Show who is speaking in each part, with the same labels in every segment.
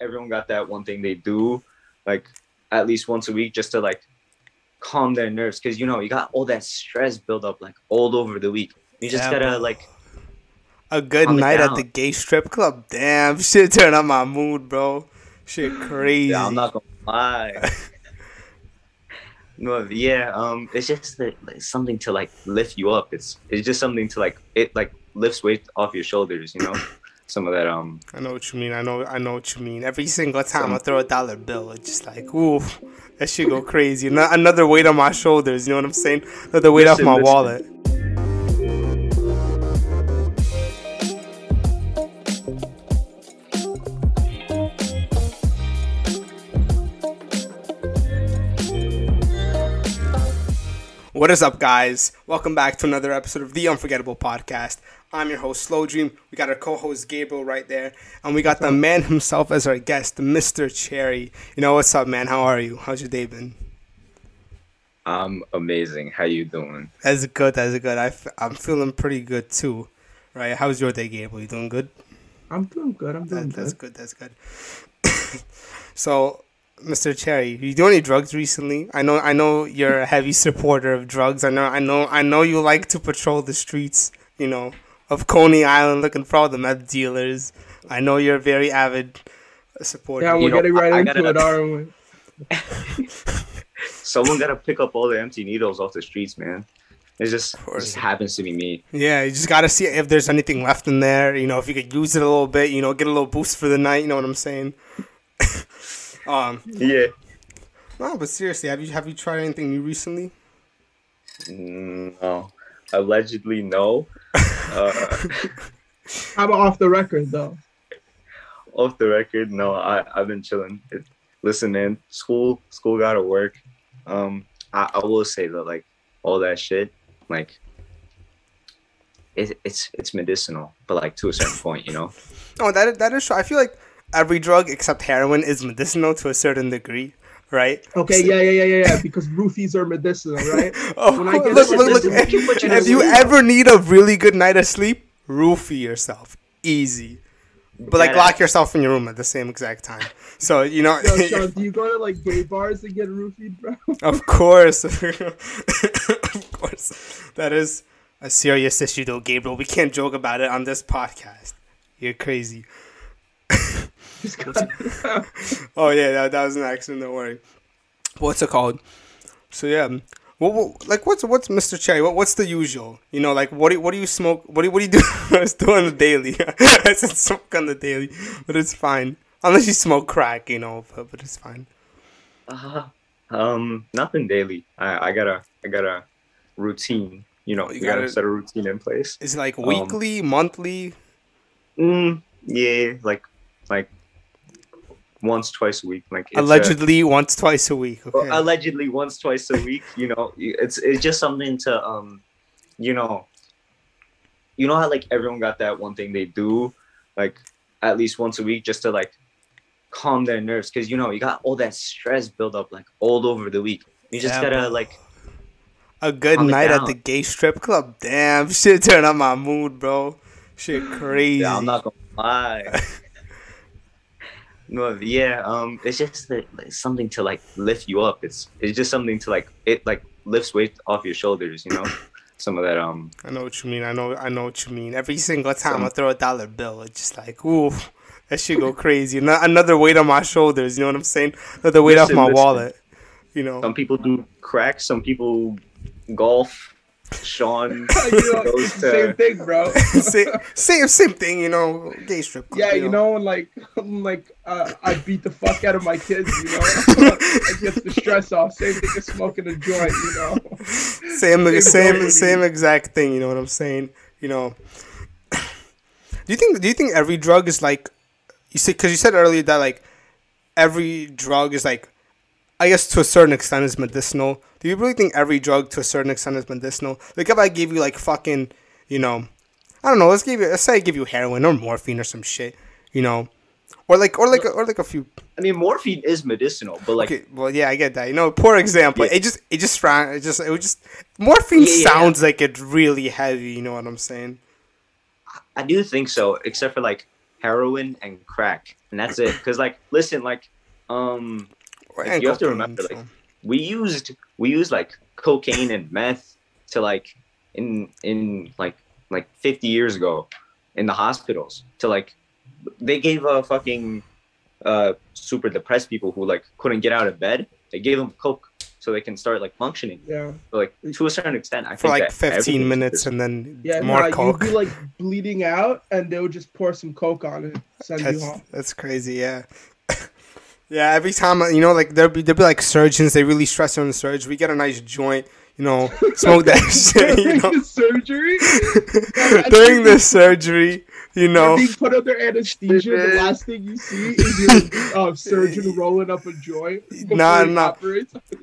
Speaker 1: everyone got that one thing they do, like at least once a week, just to like calm their nerves, because you know you got all that stress build up like all over the week. You just
Speaker 2: Yeah,
Speaker 1: gotta like
Speaker 2: A good night at the gay strip club. Damn, shit turn on my mood, bro. Shit crazy.
Speaker 1: Yeah, I'm not gonna lie. no, yeah, um, it's just that, like, something to like lift you up. It's it's just something to like it like lifts weight off your shoulders. You know, some of that um.
Speaker 2: I know what you mean. I know. I know what you mean. Every single time
Speaker 1: Some-
Speaker 2: I throw a dollar bill, it's just like, ooh, that should go crazy. Ano- Another weight on my shoulders. You know what I'm saying? Another weight
Speaker 1: Listen,
Speaker 2: off my
Speaker 1: listen.
Speaker 2: wallet. What is up, guys? Welcome back to another episode of the Unforgettable Podcast. I'm your host, SlowDream. We got our co-host Gabriel right there, and we got the man himself as our guest, Mr. Cherry. You know what's up, man? How are you? How's your day been?
Speaker 1: I'm amazing. How you doing?
Speaker 2: That's good. That's good. I f- I'm feeling pretty good too. Right? How's your day, Gabriel? You doing good?
Speaker 3: I'm doing good. I'm doing
Speaker 2: That, that's
Speaker 3: good.
Speaker 2: good. That's good. so, Mr. Cherry, you do any drugs recently? I know. I know you're a heavy supporter of drugs. I know. I know. I know you like to patrol the streets. You know, of Coney Island, looking for all the meth dealers. I know you're a very avid supporter.
Speaker 3: Yeah, we're
Speaker 1: know,
Speaker 3: getting right
Speaker 1: I- I
Speaker 3: into
Speaker 1: gotta-
Speaker 3: it, aren't we?
Speaker 1: Someone gotta pick up all the empty needles off the streets, man. It just, it just happens to be me.
Speaker 2: Yeah, you just gotta see if there's anything left in there. You know, if you could use it a little bit. You know, get a little boost for the night. You know what I'm saying? um,
Speaker 1: Yeah.
Speaker 2: no, but seriously, have you have you tried anything new recently?
Speaker 1: Mm, No. Allegedly, no. Uh,
Speaker 3: How about off the record though?
Speaker 1: off the record, no. I I've been chilling. It, listen, man. School school gotta work. Um, I, I will say that like all that shit, like it, it's it's medicinal, but like to a certain point, you know.
Speaker 2: Oh, that that is true. I feel like every drug except heroin is medicinal to a certain degree, right?
Speaker 3: Okay, yeah, yeah, yeah, yeah, yeah. Because roofies are medicinal, right?
Speaker 2: Oh,
Speaker 3: When I get
Speaker 2: look, look, look! If,
Speaker 3: you
Speaker 2: if you ever need a really good night of sleep, roofie yourself, easy. But like lock yourself in your room at the same exact time. So you know,
Speaker 3: Yo, Sean, do you go to like gay bars and get roofied, bro?
Speaker 2: of course, of course, that is a serious issue, though, Gabriel. We can't joke about it on this podcast. You're crazy.
Speaker 3: Just got-
Speaker 2: Oh yeah, that, that was an accident. Don't worry. What's it called? So yeah, what, what like what's what's Mr. Cherry? What, what's the usual? You know, like what do what do you smoke? What do what do you do? I was doing the daily. I said smoke on the daily, but it's fine unless you smoke crack. You know, but, but it's fine.
Speaker 1: Uh, um, nothing daily. I I got a I got a routine. You know,
Speaker 2: Oh, you
Speaker 1: you, gotta,
Speaker 2: gotta-
Speaker 1: set a routine in place.
Speaker 2: Is it like
Speaker 1: Um,
Speaker 2: weekly, monthly?
Speaker 1: Mm, yeah, like like once twice a week. Like it's a-
Speaker 2: Allegedly, once twice a week.
Speaker 1: well, allegedly once twice a week. You know, it's it's just something to um, you know, you know how like everyone got that one thing they do, like at least once a week, just to like calm their nerves, because you know you got all that stress build up like all over the week. You just
Speaker 2: Yeah,
Speaker 1: gotta
Speaker 2: bro.
Speaker 1: like
Speaker 2: a good night at the gay strip club. Damn, shit turn up my mood, bro. Shit crazy.
Speaker 1: Yeah, I'm not gonna lie. no, yeah, um, it's just that, like, something to like lift you up. It's it's just something to like it like lifts weight off your shoulders. You know, some of that um.
Speaker 2: I know what you mean. I know. I know what you mean. Every single time
Speaker 1: Some-
Speaker 2: I throw a dollar bill, it's just like, ooh, that should go crazy. Ano- Another weight on my shoulders. You know what I'm saying? Another weight
Speaker 1: Listen,
Speaker 2: off my
Speaker 1: listen.
Speaker 2: wallet. You know.
Speaker 1: Some people do crack. Some people golf. Sean goes
Speaker 3: it's the same thing, bro.
Speaker 2: same, same, same thing. You know, gay strip. club,
Speaker 3: Yeah, you know, like, like uh, I beat the fuck out of my kids, you know. it gets the stress off. Same thing as smoking a joint, you know.
Speaker 2: Same,
Speaker 3: Same
Speaker 2: same, same exact thing. You know what I'm saying? You know. Do you think? Do you think every drug is like? You said because you said earlier that like every drug is like, I guess to a certain extent is medicinal. Do you really think every drug to a certain extent is medicinal? Like if I give you like fucking, you know, I don't know. Let's give you. Let's say I give you heroin or morphine or some shit. You know. Or like, or like, or like a few.
Speaker 1: I mean, morphine is medicinal, but like
Speaker 2: Okay, well, yeah, I get that. You know, poor example.
Speaker 1: Yeah.
Speaker 2: It just, it just, it just, it just. Morphine
Speaker 1: Yeah, yeah, yeah.
Speaker 2: sounds like it's really heavy. You know what I'm saying?
Speaker 1: I do think so, except for like heroin and crack, and that's it. Cause like, listen, like, um,
Speaker 2: And
Speaker 1: you have to remember, like, we used we used like cocaine and meth to like in in like like 50 years ago in the hospitals to like they gave a fucking uh super depressed people who like couldn't get out of bed they gave them coke so they can start like functioning
Speaker 3: Yeah.
Speaker 1: but, like to a certain extent i
Speaker 2: for
Speaker 1: think
Speaker 2: like
Speaker 1: that
Speaker 2: 15 minutes and then
Speaker 3: Yeah,
Speaker 2: more
Speaker 3: nah, you'd be like bleeding out, and they would just pour some coke on it, send you home.
Speaker 2: that's crazy. Yeah. Yeah. Every time you know, like there'll be there'll be like surgeons. They really stress on the surge. We get a nice joint. You know, smoke that shit. You
Speaker 3: During
Speaker 2: know,
Speaker 3: the surgery,
Speaker 2: during the surgery. You know.
Speaker 3: being put under anesthesia, the last thing you see is your uh, surgeon rolling up a joint.
Speaker 2: Nah, nah.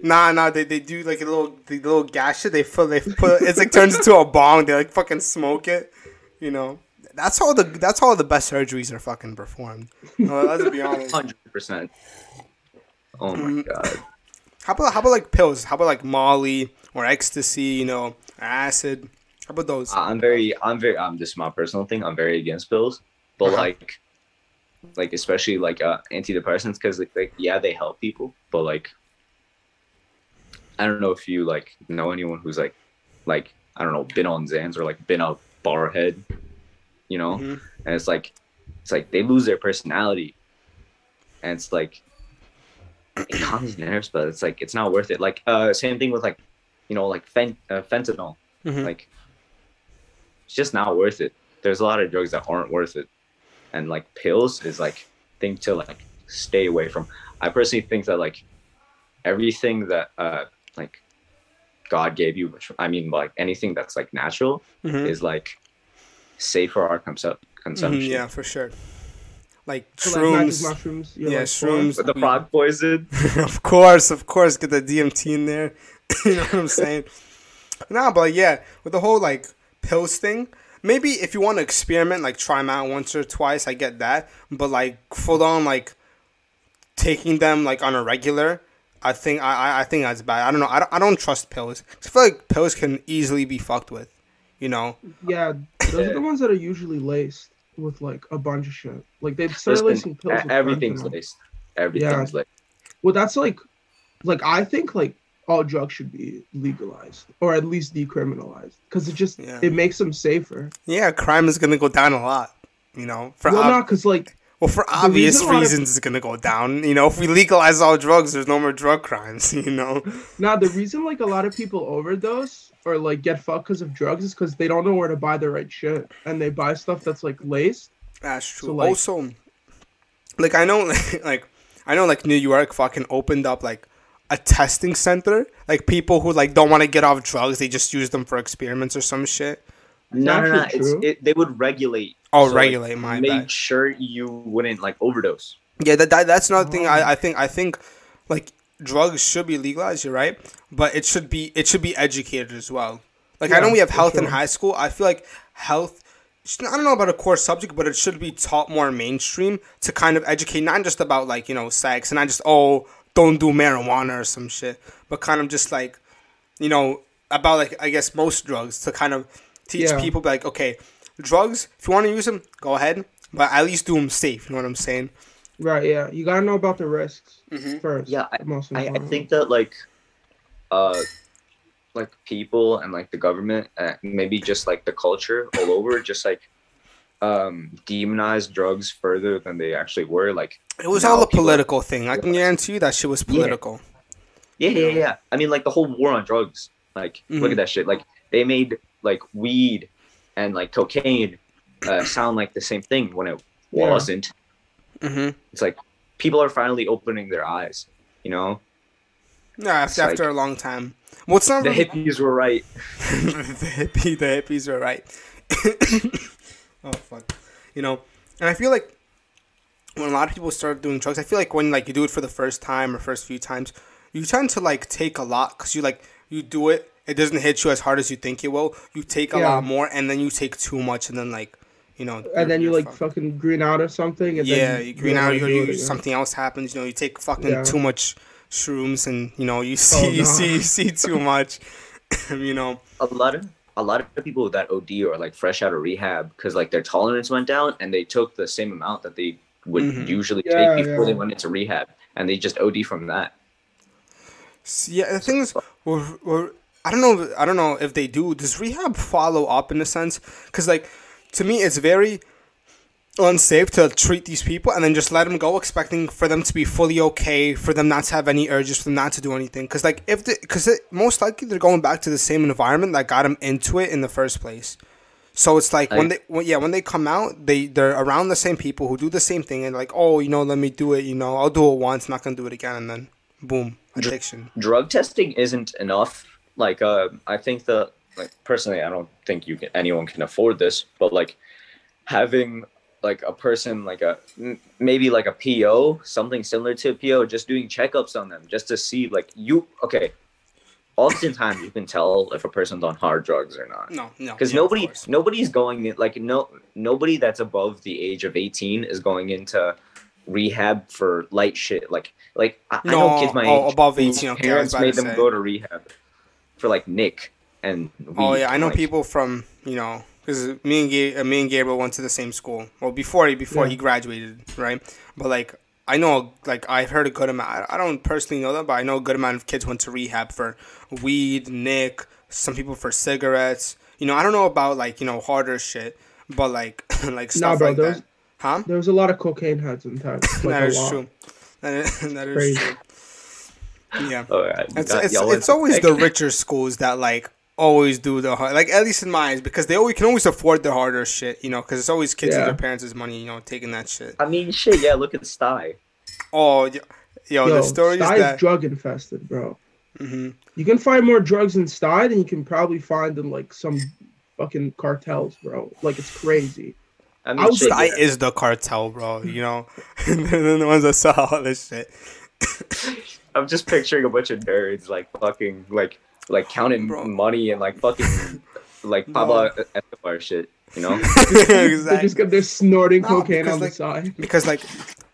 Speaker 2: Nah, nah, they, they do like a little the little gash. They fill they put it's like turns into a bong. They like fucking smoke it. You know, that's how the that's how the best surgeries are fucking performed. Uh, let's be honest.
Speaker 1: 100% oh my
Speaker 2: Mm.
Speaker 1: god
Speaker 2: How about how about like pills? How about like Molly or ecstasy? You know, acid. How about those?
Speaker 1: i'm very i'm very i'm just my personal thing i'm very against pills but
Speaker 2: Uh-huh.
Speaker 1: like like especially like uh antidepressants because like, like yeah they help people but like i don't know if you like know anyone who's like like i don't know been on xans or like been a barhead you know?
Speaker 2: Mhm.
Speaker 1: and it's like it's like they lose their personality. And it's like it calms nerves but it's like it's not worth it. Like uh same thing with like you know like fen- uh, fentanyl.
Speaker 2: Mhm.
Speaker 1: like it's just not worth it. There's a lot of drugs that aren't worth it. And like pills is like thing to like stay away from. I personally think that like everything that uh like god gave you which i mean like anything that's like natural
Speaker 2: Mhm.
Speaker 1: is like safe for our consu- consumption
Speaker 2: Mhm, yeah, for sure. Like
Speaker 3: So, like,
Speaker 2: shrooms.
Speaker 3: mushrooms.
Speaker 2: Yeah,
Speaker 3: like,
Speaker 2: shrooms.
Speaker 1: the frog poison
Speaker 2: of course, of course, get the DMT in there. you know what I'm saying? nah, but yeah, with the whole like pills thing, maybe if you want to experiment, like try them out once or twice, I get that. But like full on like taking them like on a regular, I think I I, I think that's bad. I don't know. I don't, I don't trust pills. I feel like pills can easily be fucked with. You know?
Speaker 3: Yeah, those are the ones that are usually laced with like a bunch of shit. Like they started
Speaker 1: Listen,
Speaker 3: lacing pills. with
Speaker 1: everything's
Speaker 3: fentanyl.
Speaker 1: laced everything's laced
Speaker 3: Well, that's like, like I think like all drugs should be legalized or at least decriminalized because it just
Speaker 2: Yeah.
Speaker 3: it makes them safer.
Speaker 2: Yeah, crime is gonna go down a lot. You know, for
Speaker 3: well,
Speaker 2: ob-
Speaker 3: not because like
Speaker 2: Well, for obvious
Speaker 3: reason a lot of-
Speaker 2: reasons, it's gonna go down. You know, if we legalize all drugs, there's no more drug crimes. You know.
Speaker 3: Now the reason like a lot of people overdose or like get fucked because of drugs is because they don't know where to buy the right shit and they buy stuff that's like laced.
Speaker 2: That's true.
Speaker 3: So, like-
Speaker 2: also, like I know, like I know, like New York fucking opened up like a testing center. Like people who like don't want to get off drugs, they just use them for experiments or some shit.
Speaker 1: no no no it's it, they would regulate
Speaker 2: Oh,
Speaker 1: like,
Speaker 2: regulate, my
Speaker 1: make
Speaker 2: bad.
Speaker 1: sure you wouldn't like overdose
Speaker 2: Yeah, that, that that's another thing.
Speaker 3: Oh.
Speaker 2: I, I think I think like drugs should be legalized. You're right, but it should be it should be educated as well. Like I know we have health in high school. I feel like health. I don't know about a core subject, but it should be taught more mainstream to kind of educate, not just about like you know sex and not just oh don't do marijuana or some shit, but kind of just like you know about like I guess most drugs to kind of teach
Speaker 3: Yeah.
Speaker 2: people like okay drugs if you want to use them go ahead, but at least do them safe. You know what I'm saying?
Speaker 3: Right? Yeah, you gotta know about the risks
Speaker 2: Mhm.
Speaker 3: first.
Speaker 1: Yeah, I-
Speaker 3: most
Speaker 1: I, I think that like uh like people and like the government uh, maybe just like the culture all over just like um demonize drugs further than they actually were like
Speaker 2: It was all a
Speaker 1: people
Speaker 2: political thing. I can guarantee you that shit was political.
Speaker 1: yeah yeah yeah i mean like the whole war on drugs like look
Speaker 2: Mhm.
Speaker 1: at that shit like they made like weed and like cocaine uh, sound like the same thing when it
Speaker 3: Yeah.
Speaker 1: wasn't
Speaker 2: hmm
Speaker 1: it's like people are finally opening their eyes you know It's
Speaker 2: after,
Speaker 1: like-
Speaker 2: after a long time. Well, it's not
Speaker 1: the
Speaker 2: really
Speaker 1: hippies were right
Speaker 2: the hippie. The hippies are right. oh fuck, you know. And I feel like when a lot of people start doing drugs, I feel like when like you do it for the first time or first few times, you tend to like take a lot because you like you do it. It doesn't hit you as hard as you think it will. You take a
Speaker 3: Yeah.
Speaker 2: lot more, and then you take too much, and then like, you know,
Speaker 3: and then you
Speaker 2: you're
Speaker 3: like
Speaker 2: fucked.
Speaker 3: fucking green out or something. And
Speaker 2: yeah,
Speaker 3: then
Speaker 2: you green out,
Speaker 3: wanna
Speaker 2: you, you,
Speaker 3: it again.
Speaker 2: something else happens. You know, you take fucking
Speaker 3: Yeah.
Speaker 2: too much shrooms, and you know, you see, you
Speaker 3: no.
Speaker 2: see, you see too much. you know,
Speaker 1: a lot of a lot of people that OD are like fresh out of rehab because like their tolerance went down and they took the same amount that they would
Speaker 2: Mhm.
Speaker 1: usually
Speaker 3: Yeah,
Speaker 1: take before they went into rehab and they just OD from that.
Speaker 2: S- Yeah, the thing is, we're, we're, I don't know. I don't know if they do. Does rehab follow up in a sense? Because like, to me, it's very unsafe to treat these people and then just let them go, expecting for them to be fully okay, for them not to have any urges, for them not to do anything. Because like, if because most likely they're going back to the same environment that got them into it in the first place. So it's like when they, when, yeah, when they come out, they they're around the same people who do the same thing and like, oh, you know, let me do it. You know, I'll do it once, not gonna do it again, and then boom, addiction.
Speaker 1: drug testing isn't enough. Like, uh, I think the like personally, I don't think you can anyone can afford this, but like having like a person like a maybe like a PO, something similar to a PO, just doing checkups on them, just to see like you. Okay, oftentimes you can tell if a person's on hard drugs or not.
Speaker 2: No, no,
Speaker 1: because
Speaker 2: yeah,
Speaker 1: nobody nobody's going in like no nobody that's above the age of 18 is going into rehab for light shit like like i, I know
Speaker 2: No,
Speaker 1: kids my
Speaker 2: oh,
Speaker 1: age
Speaker 2: above 18, okay, I was
Speaker 1: parents
Speaker 2: to
Speaker 1: made them
Speaker 2: say.
Speaker 1: go to rehab for like nick and
Speaker 2: Oh yeah, I know
Speaker 1: like,
Speaker 2: people from you know because me and Ga- uh, me and Gabriel went to the same school. Well, before he before
Speaker 3: Yeah.
Speaker 2: he graduated, right? But like I know, like I've heard a good amount. I- I don't personally know that, but I know a good amount of kids went to rehab for weed, nick. Some people for cigarettes. You know, I don't know about like you know harder shit, but like like
Speaker 3: Nah,
Speaker 2: stuff
Speaker 3: bro,
Speaker 2: like that. Huh?
Speaker 3: There was a lot of cocaine heads in town. Like
Speaker 2: that
Speaker 3: a
Speaker 2: is
Speaker 3: lot.
Speaker 2: true. That is, that is true. Yeah.
Speaker 1: oh, yeah,
Speaker 2: It's it's, it's always the richer schools that like always do the hard, like at least in my eyes because they always can always afford the harder shit, you know, because it's always kids
Speaker 3: Yeah.
Speaker 2: with their parents' money, you know, taking that shit.
Speaker 1: i mean shit yeah look at Stuy
Speaker 2: Oh, yo, yo,
Speaker 3: Yo,
Speaker 2: the stories
Speaker 3: Stuy
Speaker 2: that
Speaker 3: is drug infested, bro.
Speaker 2: Mhm.
Speaker 3: You can find more drugs in Stuy than you can probably find in like some fucking cartels, bro. Like it's crazy.
Speaker 1: i mean
Speaker 3: I was
Speaker 1: shit,
Speaker 2: Stuy
Speaker 1: yeah.
Speaker 2: is the cartel, bro. You know, they're the ones that sell all this shit.
Speaker 1: i'm just picturing a bunch of nerds like fucking like like counting
Speaker 2: Bro.
Speaker 1: money and like fucking like
Speaker 2: No.
Speaker 1: pablo escobar shit you know
Speaker 3: They're just got they're snorting
Speaker 2: No,
Speaker 3: cocaine
Speaker 2: because,
Speaker 3: on
Speaker 2: like,
Speaker 3: the side.
Speaker 2: because like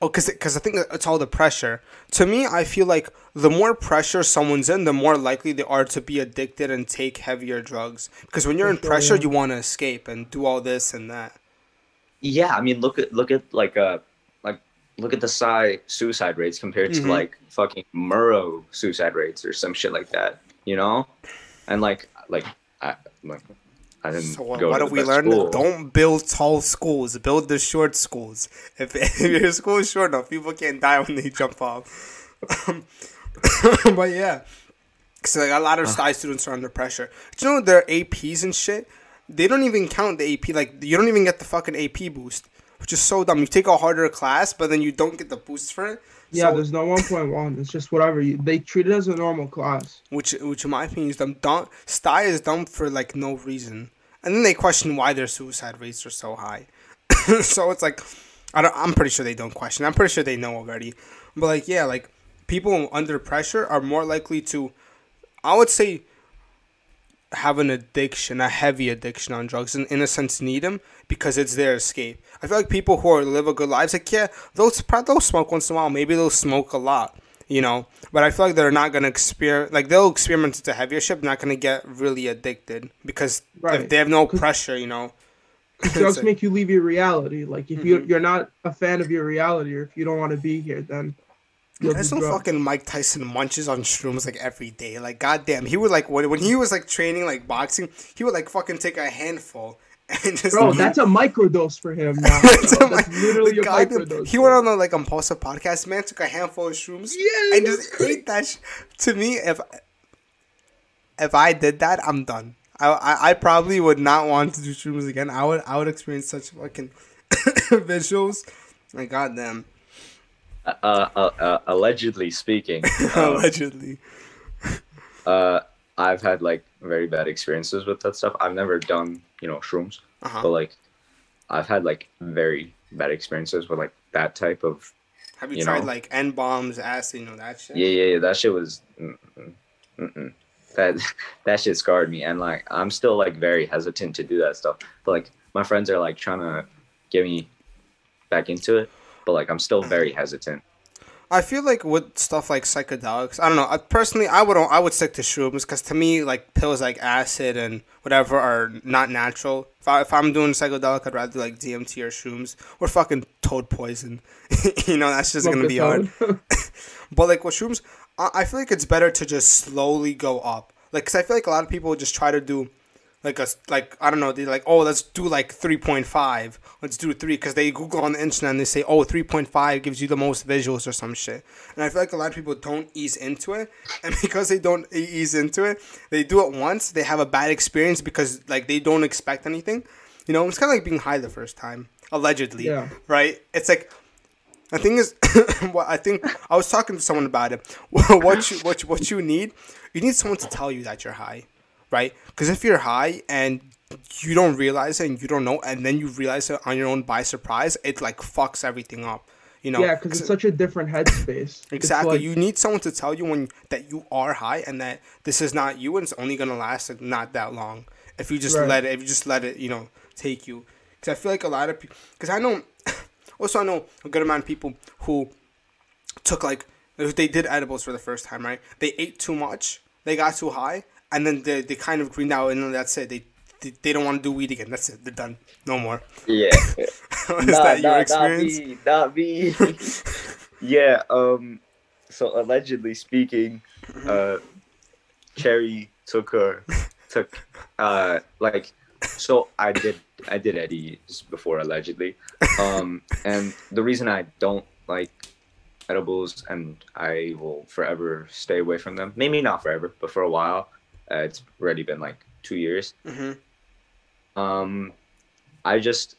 Speaker 2: oh because because i think it's all the pressure to me i feel like the more pressure someone's in the more likely they are to be addicted and take heavier drugs because when you're
Speaker 3: For
Speaker 2: in
Speaker 3: sure,
Speaker 2: pressure
Speaker 3: yeah.
Speaker 2: you want to escape and do all this and that
Speaker 1: Yeah, I mean, look at look at like uh like look at the Stuy suicide rates compared
Speaker 2: Mhm.
Speaker 1: to like fucking Murrow suicide rates or some shit like that, you know? And like like I like I didn't
Speaker 2: so what,
Speaker 1: go
Speaker 2: what have we learned
Speaker 1: school.
Speaker 2: don't build tall schools build the short schools if, if your school is short enough people can't die when they jump off but yeah because like a lot of Stuy students are under pressure. Do you know their APs and shit? They don't even count the AP. Like you don't even get the fucking AP boost, which is so dumb. You take a harder class, but then you don't get the boost for it.
Speaker 3: Yeah,
Speaker 2: So-
Speaker 3: there's no 1.1. It's just whatever. You, they treat it as a normal class.
Speaker 2: which which in my opinion is dumb. dumb Stuy is dumb for like no reason, and then they question why their suicide rates are so high. so it's like, I don't. I'm pretty sure they don't question. I'm pretty sure they know already. But like, yeah, like people under pressure are more likely to, I would say, have an addiction, a heavy addiction on drugs, and in a sense need them because it's their escape. I feel like people who are live a good lives, like yeah, they'll they'll smoke once in a while. Maybe they'll smoke a lot, you know. But I feel like they're not gonna experiment. Like they'll experiment into heavier shit, not gonna get really addicted because if they have no pressure, you know.
Speaker 3: Drugs make you leave your reality. Like if you
Speaker 2: Mhm.
Speaker 3: you're not a fan of your reality, or if you don't want to be here, then
Speaker 2: There's
Speaker 3: drugs.
Speaker 2: fucking Mike Tyson munches on shrooms like every day. Like goddamn, he would like when when he was like training like boxing, he would like fucking take a handful
Speaker 3: Bro,
Speaker 2: eat
Speaker 3: that's a microdose for him now.
Speaker 2: It's
Speaker 3: bro.
Speaker 2: a
Speaker 3: That's literally
Speaker 2: the
Speaker 3: a
Speaker 2: guy did-
Speaker 3: microdose.
Speaker 2: He went on the like Impaulsive podcast. Man took a handful of shrooms
Speaker 3: Yeah,
Speaker 2: and
Speaker 3: that's
Speaker 2: just ate that. Sh- to me, if if I did that, I'm done. I, I I probably would not want to do shrooms again. I would I would experience such fucking visuals. Like goddamn,
Speaker 1: uh, uh, uh, allegedly speaking, uh,
Speaker 2: allegedly.
Speaker 1: uh, I've had like very bad experiences with that stuff. I've never done, you know, shrooms,
Speaker 2: Uh-huh.
Speaker 1: but like I've had like very bad experiences with like that type of
Speaker 2: Have you,
Speaker 1: you
Speaker 2: tried
Speaker 1: know.
Speaker 2: like N bombs, acid, you know that shit?
Speaker 1: Yeah, yeah, yeah. That shit was. Mm-mm, mm-mm. That that shit scarred me, and like I'm still like very hesitant to do that stuff. But like my friends are like trying to get me back into it, but like I'm still very hesitant.
Speaker 2: I feel like with stuff like psychedelics, I don't know. I, personally, I would I would stick to shrooms because to me, like pills like acid and whatever are not natural. If, I, if I'm doing psychedelic, I'd rather do like DMT or shrooms or fucking toad poison. you know, that's just gonna be hard. But like with shrooms, I, I feel like it's better to just slowly go up. Like, cause I feel like a lot of people just try to do, like a like I don't know, they like oh let's do like three point five, let's do three, cause they Google on the internet and they say oh 3.5 gives you the most visuals or some shit. And I feel like a lot of people don't ease into it, and because they don't ease into it, they do it once, they have a bad experience because like they don't expect anything. You know, it's kind of like being high the first time, allegedly.
Speaker 3: Yeah.
Speaker 2: Right? It's like the thing is, what I think I was talking to someone about it. what you what you, what you need, you need someone to tell you that you're high, right? Because if you're high and you don't realize it and you don't know, and then you realize it on your own by surprise, it like fucks everything up. You know?
Speaker 3: Yeah, because it's such a different headspace.
Speaker 2: Exactly.
Speaker 3: like-
Speaker 2: you need someone to tell you when that you are high and that this is not you and it's only gonna last like, not that long. If you just
Speaker 3: Right.
Speaker 2: let it, if you just let it, you know, take you. Because I feel like a lot of people. Because I know, also I know a good amount of people who took like if they did edibles for the first time, right? They ate too much, they got too high, and then they, they kind of greened out, and that's it. They they, they don't want to do weed again. That's it. They're done. No more.
Speaker 1: Yeah.
Speaker 2: is
Speaker 1: Nah,
Speaker 2: that your experience?
Speaker 1: Not me. Not me. yeah. Um. So allegedly speaking, uh, Cherry took her took uh like so I did I did Eddie's before allegedly, um and the reason I don't like edibles and I will forever stay away from them. Maybe not forever, but for a while. Uh, it's already been like two years.
Speaker 2: Mhm.
Speaker 1: Um, I just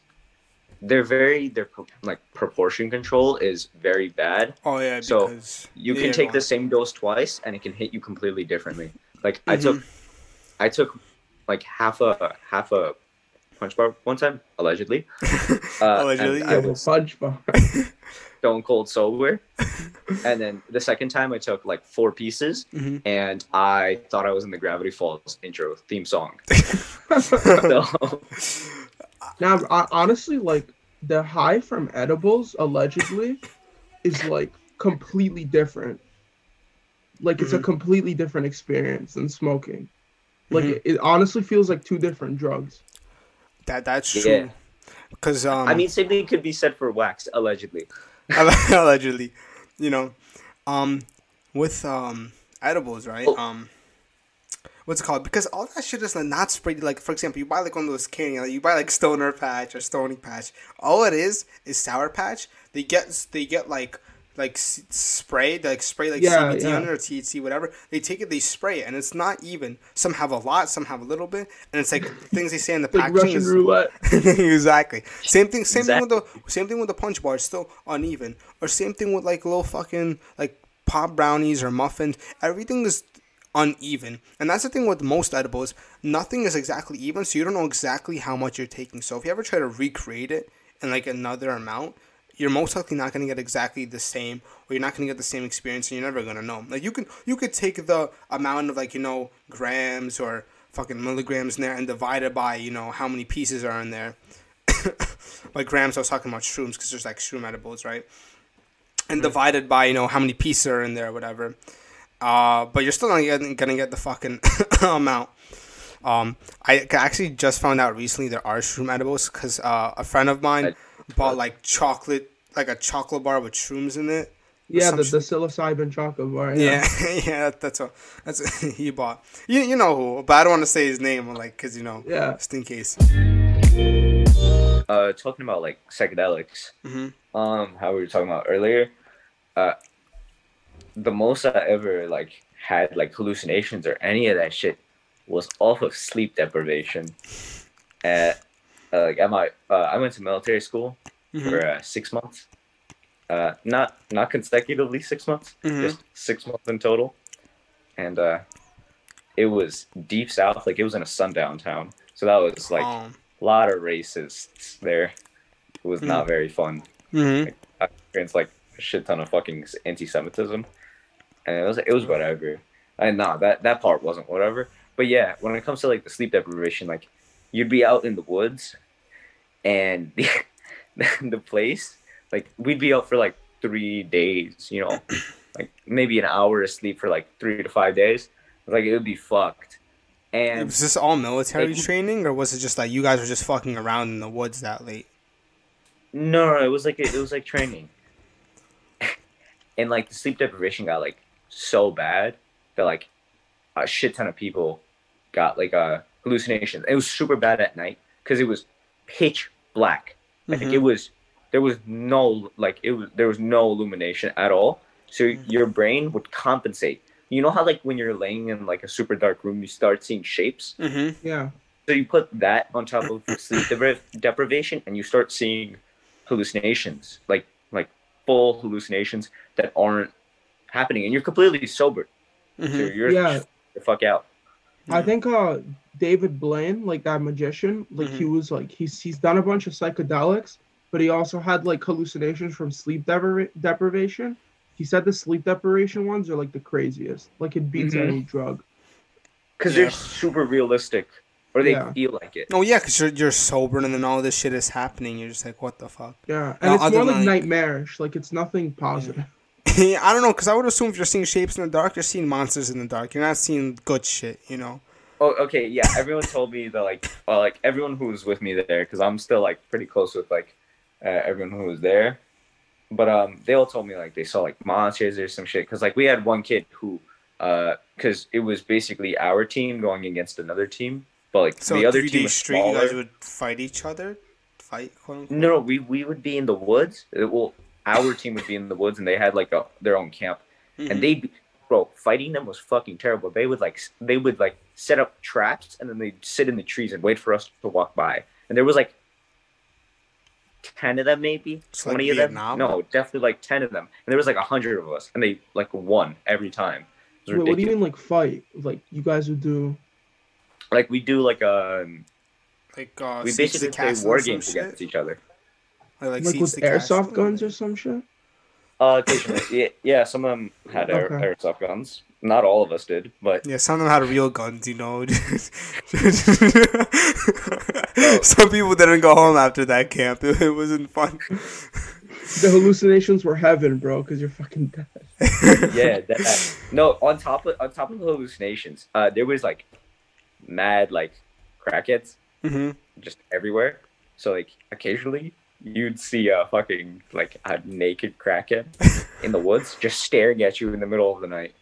Speaker 1: they're very their pro- like proportion control is very bad.
Speaker 2: Oh yeah.
Speaker 1: So,
Speaker 2: Because
Speaker 1: You
Speaker 2: Yeah,
Speaker 1: can take the same dose twice and it can hit you completely differently. Like I
Speaker 2: Mhm.
Speaker 1: took I took like half a half a punch bar one time allegedly. Uh,
Speaker 2: Allegedly,
Speaker 1: and
Speaker 2: yeah,
Speaker 1: I
Speaker 3: the
Speaker 1: was
Speaker 3: fudge bar.
Speaker 1: stone cold sober. and then the second time I took like four pieces
Speaker 2: Mhm.
Speaker 1: and I thought I was in the Gravity Falls intro theme song. so
Speaker 3: Now, I, honestly, like the high from edibles allegedly is like completely different. Like it's a completely different experience than smoking. Like
Speaker 2: Mhm.
Speaker 3: it, it honestly feels like two different drugs.
Speaker 2: That that's
Speaker 1: Yeah.
Speaker 2: true. Because um,
Speaker 1: I mean same thing could be said for wax, allegedly.
Speaker 2: allegedly, you know, um, with um edibles, right?
Speaker 1: Oh.
Speaker 2: Um, what's it called? Because all that shit is like not sprayed. Like for example, you buy like one of those candy, like you buy like Stoner Patch or Stony Patch. All it is is Sour Patch. They get they get like like s- spray, they like spray like
Speaker 3: Yeah,
Speaker 2: CBD
Speaker 3: yeah.
Speaker 2: on it or THC, whatever. They take it, they spray it, and it's not even. Some have a lot, some have a little bit, and it's like things they say in the
Speaker 3: Like
Speaker 2: packaging
Speaker 3: Russian
Speaker 2: is
Speaker 3: roulette.
Speaker 2: exactly. Same thing. Same thing with the same thing with the punch bar. It's still uneven. Or same thing with like little fucking like pop brownies or muffins. Everything is uneven, and that's the thing with most edibles. Nothing is exactly even, so you don't know exactly how much you're taking. So if you ever try to recreate it in like another amount. You're most likely not gonna get exactly the same, or you're not gonna get the same experience, and you're never gonna know. Like you can, you could take the amount of like you know grams or fucking milligrams in there and divide it by you know how many pieces are in there. like grams, I was talking about shrooms because there's like shroom edibles, right? And divided by you know how many pieces are in there, or whatever. Uh, but you're still not getting, gonna get the fucking amount. Um, I actually just found out recently there are shroom edibles because uh, a friend of mine
Speaker 1: I-
Speaker 2: bought like chocolate, like a chocolate bar with shrooms in it.
Speaker 3: Yeah, the, the psilocybin chocolate bar.
Speaker 2: Yeah, yeah, that, that's what that's what he bought. You you know who, but I don't want to say his name, like, cause you know,
Speaker 3: Yeah.
Speaker 2: just in case.
Speaker 1: Uh talking about like psychedelics.
Speaker 2: Mhm.
Speaker 1: Um how we were talking about earlier. Uh the most I ever like had like hallucinations or any of that shit was off of sleep deprivation. At uh, like at my uh, I went to military school
Speaker 2: Mhm.
Speaker 1: for uh, six months. Uh, not not consecutively six months,
Speaker 2: Mhm.
Speaker 1: just six months in total. And uh, it was deep south, like it was in a sundown town. So that was like a lot of racists there. It was
Speaker 2: Mm.
Speaker 1: not very fun.
Speaker 2: mhm.
Speaker 1: I experienced like a shit ton of fucking anti-Semitism, and it was it was whatever. And nah, that that part wasn't whatever. But yeah, when it comes to like the sleep deprivation, like you'd be out in the woods, and the the place, like we'd be out for like three days. You know, like maybe an hour of sleep for like three to five days. Like it would be fucked. And
Speaker 2: Was this all military
Speaker 1: Like-
Speaker 2: training, or was it just like you guys were just fucking around in the woods that late?
Speaker 1: No, no, it was like it was like training, and like the sleep deprivation got like so bad that like a shit ton of people got like uh hallucinations. It was super bad at night because it was pitch black. Like
Speaker 2: Mhm.
Speaker 1: it was, there was no like it was there was no illumination at all. So your brain would compensate. You know how like when you're laying in like a super dark room, you start seeing shapes.
Speaker 2: Mm-hmm.
Speaker 3: Yeah.
Speaker 1: So you put that on top of sleep depri- deprivation, and you start seeing hallucinations, like like full hallucinations that aren't happening, and you're completely sober. So
Speaker 2: Mm-hmm.
Speaker 1: you're
Speaker 3: Yeah.
Speaker 1: the fuck out.
Speaker 3: I think uh David Blaine, like that magician, like he was like he's he's done a bunch of psychedelics, but he also had like hallucinations from sleep depri- deprivation. He said the sleep deprivation ones are like the craziest. Like it beats
Speaker 1: Mhm.
Speaker 3: any drug.
Speaker 1: Because
Speaker 2: Yeah.
Speaker 1: they're super realistic, or they
Speaker 3: Yeah.
Speaker 1: feel like it.
Speaker 2: Oh yeah, because you're you're sober and then all this shit is happening. You're just like, what the fuck?
Speaker 3: Yeah, and
Speaker 2: No,
Speaker 3: it's more like
Speaker 2: like-
Speaker 3: nightmarish. Like it's nothing positive.
Speaker 2: I don't know, because I would assume if you're seeing shapes in the dark, you're seeing monsters in the dark. You're not seeing good shit, you know.
Speaker 1: Oh, okay, yeah. Everyone told me that like, uh, like everyone who was with me there, because I'm still like pretty close with like uh, everyone who was there. But um, they all told me like they saw like monsters or some shit. Because like we had one kid who, uh, because it was basically our team going against another team, but like
Speaker 2: So
Speaker 1: the other
Speaker 2: three
Speaker 1: team
Speaker 2: days
Speaker 1: was
Speaker 2: straight, you guys would fight each other, fight quote unquote.
Speaker 1: No, no, we we would be in the woods. Uh, Well, our team would be in the woods, and they had like a, their own camp.
Speaker 2: Mhm.
Speaker 1: and they bro fighting them was fucking terrible they would like they would like set up traps and then they'd sit in the trees and wait for us to walk by and there was like 10 of them maybe
Speaker 2: It's like
Speaker 1: 20 of
Speaker 2: Vietnam?
Speaker 1: them no definitely like 10 of them and there was like 100 of us and they like won every time it was
Speaker 3: Wait, what do you mean like fight? Like you guys would do?
Speaker 1: like we do like um
Speaker 2: like uh,
Speaker 1: we basically play
Speaker 2: Castle
Speaker 1: war games against each other
Speaker 2: Like, like,
Speaker 3: Like with
Speaker 2: the
Speaker 3: airsoft
Speaker 2: Castle?
Speaker 3: guns or some shit?
Speaker 1: uh occasionally yeah, yeah some of them had air,
Speaker 3: Okay.
Speaker 1: airsoft guns not all of us did but
Speaker 2: Yeah, some of them had real guns, you know.
Speaker 1: Oh.
Speaker 2: some people didn't go home after that camp. It, it wasn't fun.
Speaker 3: The hallucinations were heaven, bro, because you're fucking dead.
Speaker 1: yeah, that. No, on top of on top of the hallucinations, uh, there was like mad like crackheads
Speaker 2: hmm
Speaker 1: just everywhere. So like occasionally you'd see a fucking like a naked crackhead in the woods just staring at you in the middle of the night.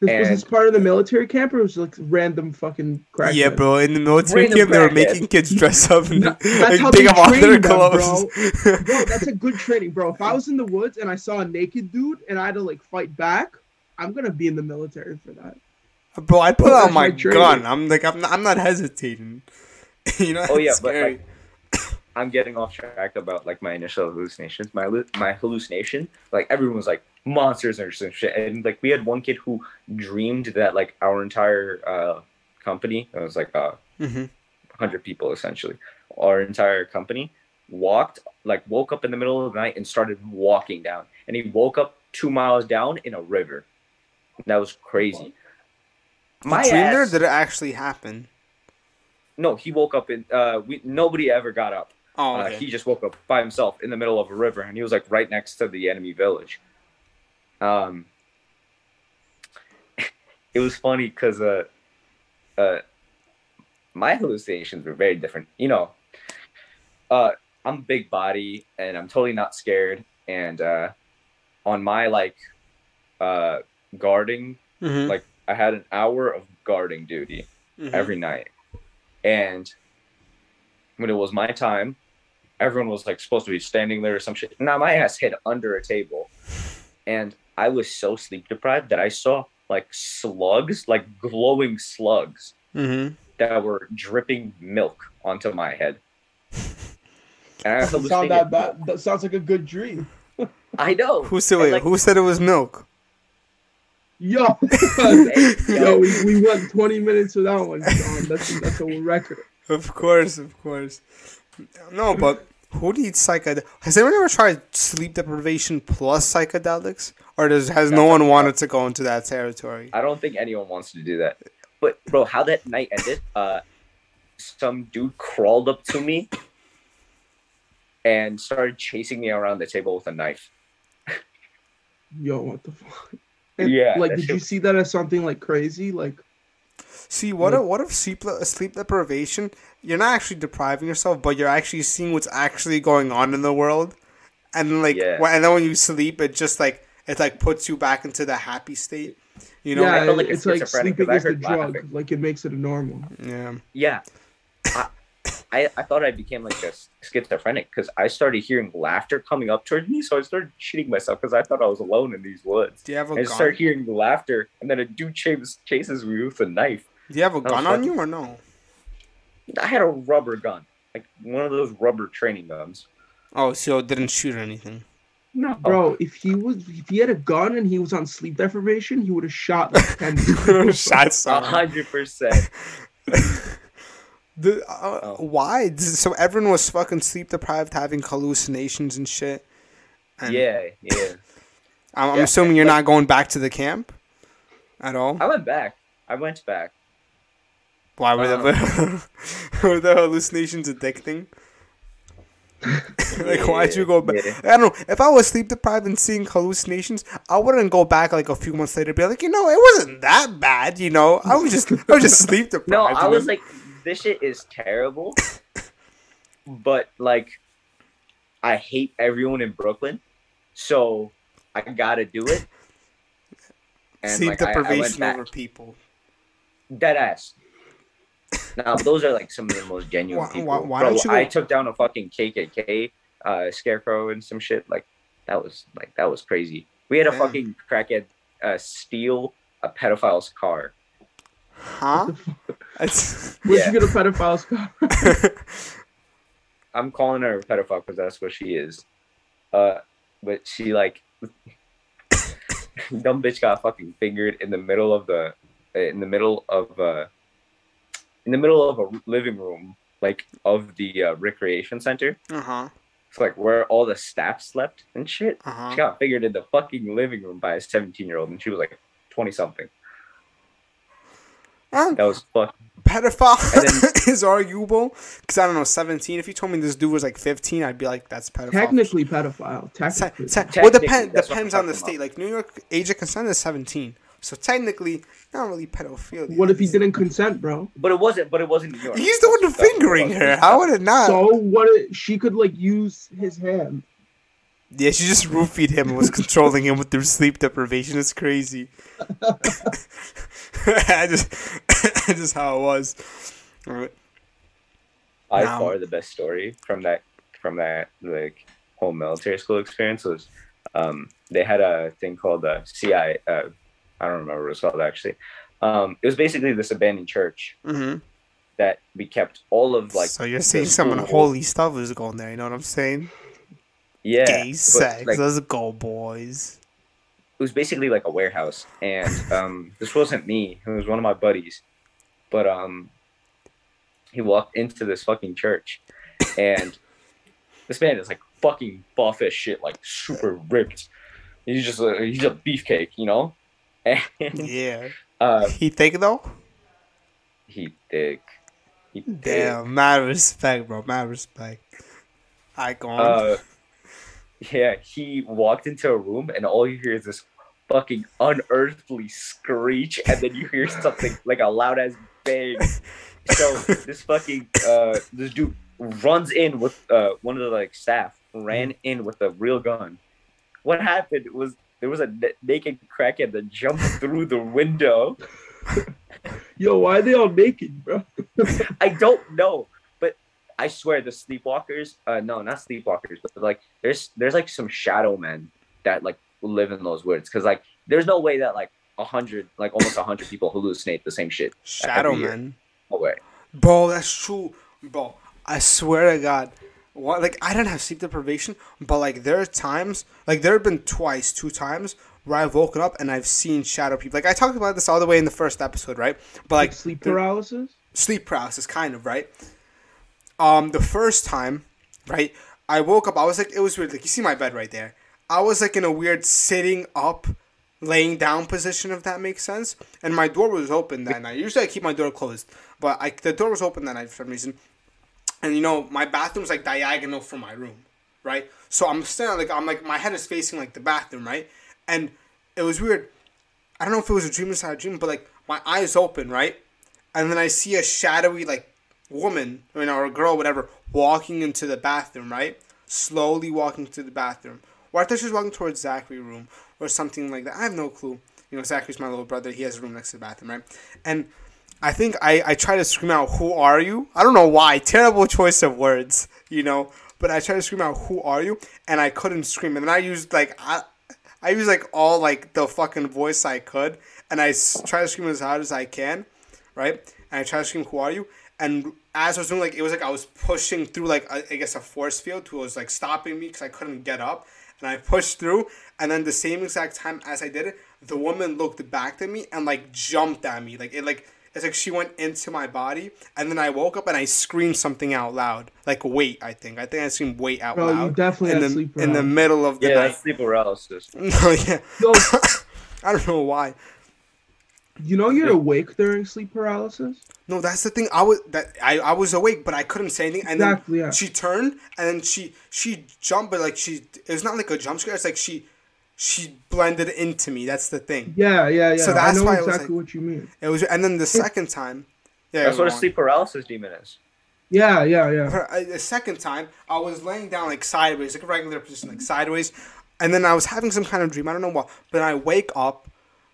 Speaker 3: This, was this part of the military camp or was it like random fucking crack?
Speaker 2: Yeah, bro. In the military
Speaker 1: Random
Speaker 2: camp, they were making kids dress up and
Speaker 3: No, that's
Speaker 2: like, take
Speaker 3: they
Speaker 2: off all their
Speaker 3: trained them,
Speaker 2: clothes.
Speaker 3: Bro, that's a good training, bro. If I was in the woods and I saw a naked dude and I had to like fight back, I'm gonna be in the military for that.
Speaker 2: Bro, I put
Speaker 3: Bro,
Speaker 2: out my
Speaker 3: my training.
Speaker 2: gun. I'm like, I'm not, I'm not hesitating. you know?
Speaker 1: Oh yeah,
Speaker 2: it's
Speaker 1: but like I'm getting off track about like my initial hallucinations. My my hallucination, like everyone was like monsters or some shit, and like we had one kid who dreamed that like our entire uh company, it was like uh
Speaker 2: Mhm.
Speaker 1: 100 people essentially our entire company walked like woke up in the middle of the night and started walking down and he woke up two miles down in a river that was crazy my ass,
Speaker 2: did it actually happen?
Speaker 1: no he woke up in uh we nobody ever got up
Speaker 2: Oh,
Speaker 1: uh, he just woke up by himself in the middle of a river and he was like right next to the enemy village um it was funny because uh uh my hallucinations were very different you know uh i'm big body and i'm totally not scared and uh on my like uh guarding
Speaker 2: Mhm,
Speaker 1: like i had an hour of guarding duty
Speaker 2: mhm.
Speaker 1: every night. And when it was my time, everyone was like supposed to be standing there or some shit. Now my ass hid under a table. And I was so sleep deprived that I saw like slugs, like glowing slugs
Speaker 2: Mhm.
Speaker 1: that were dripping milk onto my head. And I
Speaker 3: Doesn't sound that bad. That sounds like a good dream.
Speaker 1: I know.
Speaker 2: Who said wait,
Speaker 1: like,
Speaker 2: Who said it was milk?
Speaker 3: Yo, yo, we, we went 20 minutes without one. John. That's that's a record.
Speaker 2: Of course, of course. No, but who needs psychedelics? Has anyone ever tried sleep deprivation plus psychedelics, or does has no one
Speaker 1: a-
Speaker 2: wanted to go into that territory?
Speaker 1: I don't think anyone wants to do that. But bro, how that night ended, uh some dude crawled up to me and started chasing me around the table with a knife.
Speaker 3: Yo, what the fuck? And,
Speaker 1: Yeah,
Speaker 3: Like, did
Speaker 1: shit
Speaker 3: you see that as something like crazy? Like,
Speaker 2: See, what
Speaker 3: Like-
Speaker 2: if what if sleep sleep deprivation? You're not actually depriving yourself, but you're actually seeing what's actually going on in the world, and then, like,
Speaker 1: Yeah.
Speaker 2: wh- and then when you sleep, it just like it like puts you back into the happy state. You know?
Speaker 3: yeah,
Speaker 1: I felt like a
Speaker 3: it's like
Speaker 1: schizophrenic
Speaker 3: sleeping
Speaker 1: 'cause I
Speaker 3: is the drug.
Speaker 1: laughing.
Speaker 3: Like, it makes it a normal.
Speaker 2: Yeah.
Speaker 1: Yeah. I, I, I thought I became like a schizophrenic because I started hearing laughter coming up towards me. So I started shitting myself because I thought I was alone in these woods.
Speaker 2: Do you have a
Speaker 1: I
Speaker 2: gun?
Speaker 1: start hearing the laughter, and then a dude chase, chases me with a knife.
Speaker 2: Do you have a
Speaker 1: was
Speaker 2: gun on you or no?
Speaker 1: I had a rubber gun, like one of those rubber training guns.
Speaker 2: Oh, so it didn't shoot anything.
Speaker 1: No,
Speaker 3: Bro, if he was, if he had a gun and he was on sleep deprivation, he would have shot like ten. people.
Speaker 2: Shot
Speaker 1: a
Speaker 2: someone.
Speaker 1: hundred percent.
Speaker 2: The, uh,
Speaker 1: Oh.
Speaker 2: Why? So everyone was fucking sleep deprived, having hallucinations and shit. And
Speaker 1: Yeah, yeah.
Speaker 2: I'm, I'm
Speaker 1: Yeah,
Speaker 2: assuming you're not going back to the camp at all.
Speaker 1: I went back. I went back.
Speaker 2: Why were
Speaker 1: Um,
Speaker 2: the were the hallucinations addicting? like why'd you go back?
Speaker 1: Yeah.
Speaker 2: I don't know. If I was sleep deprived and seeing hallucinations, I wouldn't go back like a few months later. and Be like, you know, it wasn't that bad. You know, I was just I was just sleep deprived.
Speaker 1: No, I was like, this shit is terrible. but like, I hate everyone in Brooklyn, so I gotta do it. And
Speaker 2: sleep
Speaker 1: like, I, I
Speaker 2: deprivation
Speaker 1: back.
Speaker 2: over people.
Speaker 1: Dead ass. Now those are like some of the most genuine
Speaker 2: Why-
Speaker 1: people.
Speaker 2: why- why
Speaker 1: Bro,
Speaker 2: don't you
Speaker 1: I
Speaker 2: go-
Speaker 1: took down a fucking KKK uh, scarecrow and some shit. Like that was like that was crazy. We had a
Speaker 2: Damn.
Speaker 1: fucking crackhead uh, steal a pedophile's car.
Speaker 2: Huh? It's
Speaker 3: Where'd
Speaker 1: Yeah.
Speaker 3: you get a pedophile's car?
Speaker 1: I'm calling her a pedophile because that's what she is. Uh, but she like, dumb bitch got fucking fingered in the middle of the, in the middle of uh, in the middle of a living room like of the uh, recreation center.
Speaker 2: uh huh.
Speaker 1: It's like where all the staff slept and shit.
Speaker 2: Uh
Speaker 1: She got figured in the fucking living room by a 17 year old, and she was like 20 something. That was fuck.
Speaker 2: pedophile
Speaker 1: then-
Speaker 2: is arguable because I don't know. Seventeen. If you told me this dude was like fifteen, I'd be like, that's pedophile.
Speaker 3: Technically pedophile.
Speaker 2: Se-
Speaker 3: Technically.
Speaker 2: se-
Speaker 1: Technically,
Speaker 2: well, depend
Speaker 1: that's what I'm
Speaker 2: depends on the state.
Speaker 1: about.
Speaker 2: Like New York, age of consent is seventeen. So technically, not really pedophilia.
Speaker 3: What if he didn't consent, bro?
Speaker 1: But it wasn't. But it wasn't New York.
Speaker 2: He's the one
Speaker 1: That's- that's
Speaker 2: fingering
Speaker 1: it
Speaker 2: her. How would it not?
Speaker 3: So what? If she could like use his hand.
Speaker 2: yeah, she just roofied him and was controlling him with their sleep deprivation. It's crazy. I just, just how it was. Alright.
Speaker 1: by
Speaker 2: Now-
Speaker 1: far the best story from that from that like whole military school experience was um, they had a thing called the CI. Uh, I don't remember what it was called actually. Um, it was basically this abandoned church
Speaker 2: Mhm.
Speaker 1: that we kept all of like.
Speaker 2: so you're
Speaker 1: the
Speaker 2: saying some
Speaker 1: school-
Speaker 2: unholy stuff is going there. You know what I'm saying?
Speaker 1: yeah,
Speaker 2: Gay
Speaker 1: but,
Speaker 2: sex.
Speaker 1: like,
Speaker 2: Let's go, boys.
Speaker 1: it was basically like a warehouse and um this wasn't me it was one of my buddies but um he walked into this fucking church and this man is like fucking buff as shit like super ripped he's just a, he's a beefcake you know and
Speaker 2: Yeah.
Speaker 1: uh
Speaker 2: He think though?
Speaker 1: he thick he thick.
Speaker 2: Damn, mad respect, bro. Mad respect. Icon.
Speaker 1: uh yeah he walked into a room and all you hear is this fucking unearthly screech and then you hear something like a loud ass bang so this fucking uh this dude runs in with uh one of the like staff ran in with a real gun what happened was there was a n- naked crackhead that jumped through the window
Speaker 3: Yo, why are they all naked, bro?
Speaker 1: I don't know, but I swear the sleepwalkers. Uh, no, not sleepwalkers, but like there's there's like some shadow men that like live in those woods. Cause like there's no way that like a hundred, like almost a hundred people hallucinate the same shit.
Speaker 2: Shadow
Speaker 1: every year.
Speaker 2: man.
Speaker 1: No way.
Speaker 2: Bro, that's true. Bro, I swear to God. What, like I didn't have sleep deprivation, but like there are times, like there have been twice, two times where I've woken up and I've seen shadow people. Like I talked about this all the way in the first episode, right? But
Speaker 3: Like
Speaker 2: like
Speaker 3: sleep paralysis.
Speaker 2: sleep paralysis kind of right um the first time right i woke up i was like it was weird like you see my bed right there i was like in a weird sitting up laying down position if that makes sense and my door was open that night usually i keep my door closed but I, the door was open that night for some reason and you know my bathroom's like diagonal from my room right so i'm standing like i'm like my head is facing like the bathroom right and it was weird. I don't know if it was a dream inside a dream, but like my eyes open, right, and then I see a shadowy like woman, I mean, or a girl, whatever, walking into the bathroom, right, slowly walking to the bathroom. Or I thought she was walking towards Zachary's room or something like that. I have no clue. You know, Zachary's my little brother. He has a room next to the bathroom, right? And I think I, I try to scream out, Who are you? I don't know why. Terrible choice of words, you know? But I tried to scream out, Who are you? And I couldn't scream. And then I used, like, I, I used, like, all, like, the fucking voice I could. And I s- try to scream as hard as I can, right? And I try to scream, Who are you? And as I was doing, like, it was like I was pushing through, like, I I guess a force field who was, like, stopping me because I couldn't get up. And I pushed through. And then the same exact time as I did it, the woman looked back at me and, like, jumped at me. Like, it, like, it's like she went into my body, and then I woke up and I screamed something out loud, like "wait." I think I think I screamed "wait" out
Speaker 3: Bro, you
Speaker 2: loud
Speaker 3: definitely
Speaker 2: in
Speaker 3: had
Speaker 2: the
Speaker 3: sleep
Speaker 2: in the middle of the
Speaker 1: Yeah,
Speaker 2: night.
Speaker 1: that's sleep paralysis.
Speaker 2: No, oh, yeah,
Speaker 3: Yo,
Speaker 2: I don't know why.
Speaker 3: you know you're awake during sleep paralysis?
Speaker 2: No, that's the thing. I was that I, I was awake, but I couldn't say anything. And
Speaker 3: Exactly,
Speaker 2: then
Speaker 3: yeah.
Speaker 2: she turned, and then she she jumped, but like she it was not like a jump scare. It's like she she blended into me. That's the thing.
Speaker 3: Yeah, yeah, yeah.
Speaker 2: So that's
Speaker 3: I know
Speaker 2: why I was
Speaker 3: exactly
Speaker 2: like-
Speaker 3: what you mean.
Speaker 2: It was, and then the second time, yeah,
Speaker 1: That's what a sleep paralysis demon is.
Speaker 3: Yeah, yeah, yeah.
Speaker 2: her, uh, the second time, I was laying down like sideways, like a regular position, like sideways, and then I was having some kind of dream. I don't know what, but I wake up.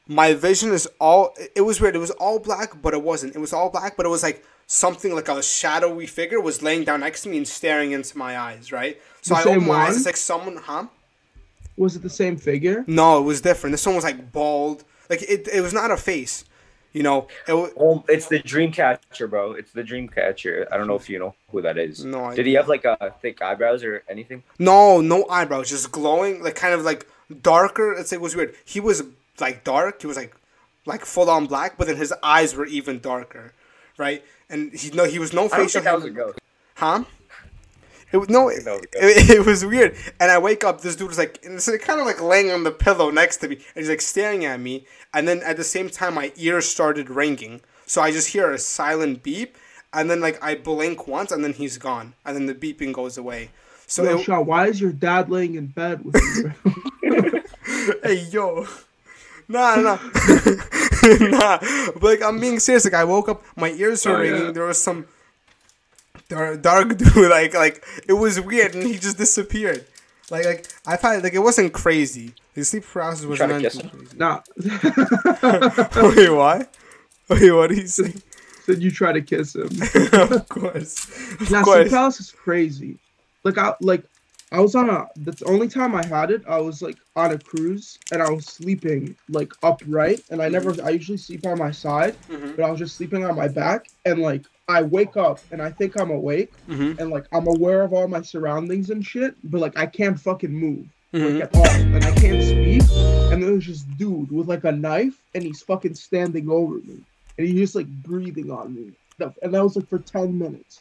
Speaker 2: My vision is all. It was weird. It was all black, but it wasn't. It was all black, but it was like something like a shadowy figure was laying down next to me and staring into my eyes. Right. So
Speaker 3: The
Speaker 2: I opened
Speaker 3: same
Speaker 2: my eyes.
Speaker 3: one?
Speaker 2: It's like someone, huh?
Speaker 3: Was it the same figure?
Speaker 2: No, it was different. This one was like bald. Like it. It was not a face. You know. It was.
Speaker 1: Oh, it's the dream catcher, bro. It's the dream catcher. I don't know if you know who that is.
Speaker 2: No, I
Speaker 1: Did he have like a thick eyebrows or anything?
Speaker 2: No, no eyebrows, just glowing, like kind of like darker. It's it was weird. He was like dark. He was like like full on black, but then his eyes were even darker, right? And he no, he was no
Speaker 1: I don't
Speaker 2: facial.
Speaker 1: think that was a
Speaker 2: hair-
Speaker 1: ghost.
Speaker 2: Huh? It was no, it,
Speaker 1: was
Speaker 2: it, it was weird. And I wake up, this dude was like, and it's like, kind of like laying on the pillow next to me, and he's like staring at me. And then at the same time, my ears started ringing, so I just hear a silent beep, and then like I blink once, and then he's gone, and then the beeping goes away. So
Speaker 3: Yo,
Speaker 2: it,
Speaker 3: Sean, why is your dad laying in bed with you?
Speaker 2: hey yo nah nah nah but like i'm being serious like i woke up my ears were
Speaker 3: Oh, yeah.
Speaker 2: ringing there was some dark, dark dude like like it was weird and he just disappeared like like i've had like it wasn't crazy the sleep paralysis was not too crazy
Speaker 3: nah.
Speaker 2: wait what wait what did he say
Speaker 3: Said you try to kiss him.
Speaker 2: of course of
Speaker 3: Now,
Speaker 2: course
Speaker 3: sleep paralysis is crazy. Like I like I was on a the only time I had it, I was like on a cruise and I was sleeping like upright and I never I usually sleep on my side,
Speaker 2: Mhm.
Speaker 3: but I was just sleeping on my back and like I wake up and I think I'm awake
Speaker 2: Mhm.
Speaker 3: and like I'm aware of all my surroundings and shit, but like I can't fucking move
Speaker 2: Mhm.
Speaker 3: at all and I can't speak. And there's was this dude with like a knife and he's fucking standing over me and he's just like breathing on me. And that was like for 10 minutes.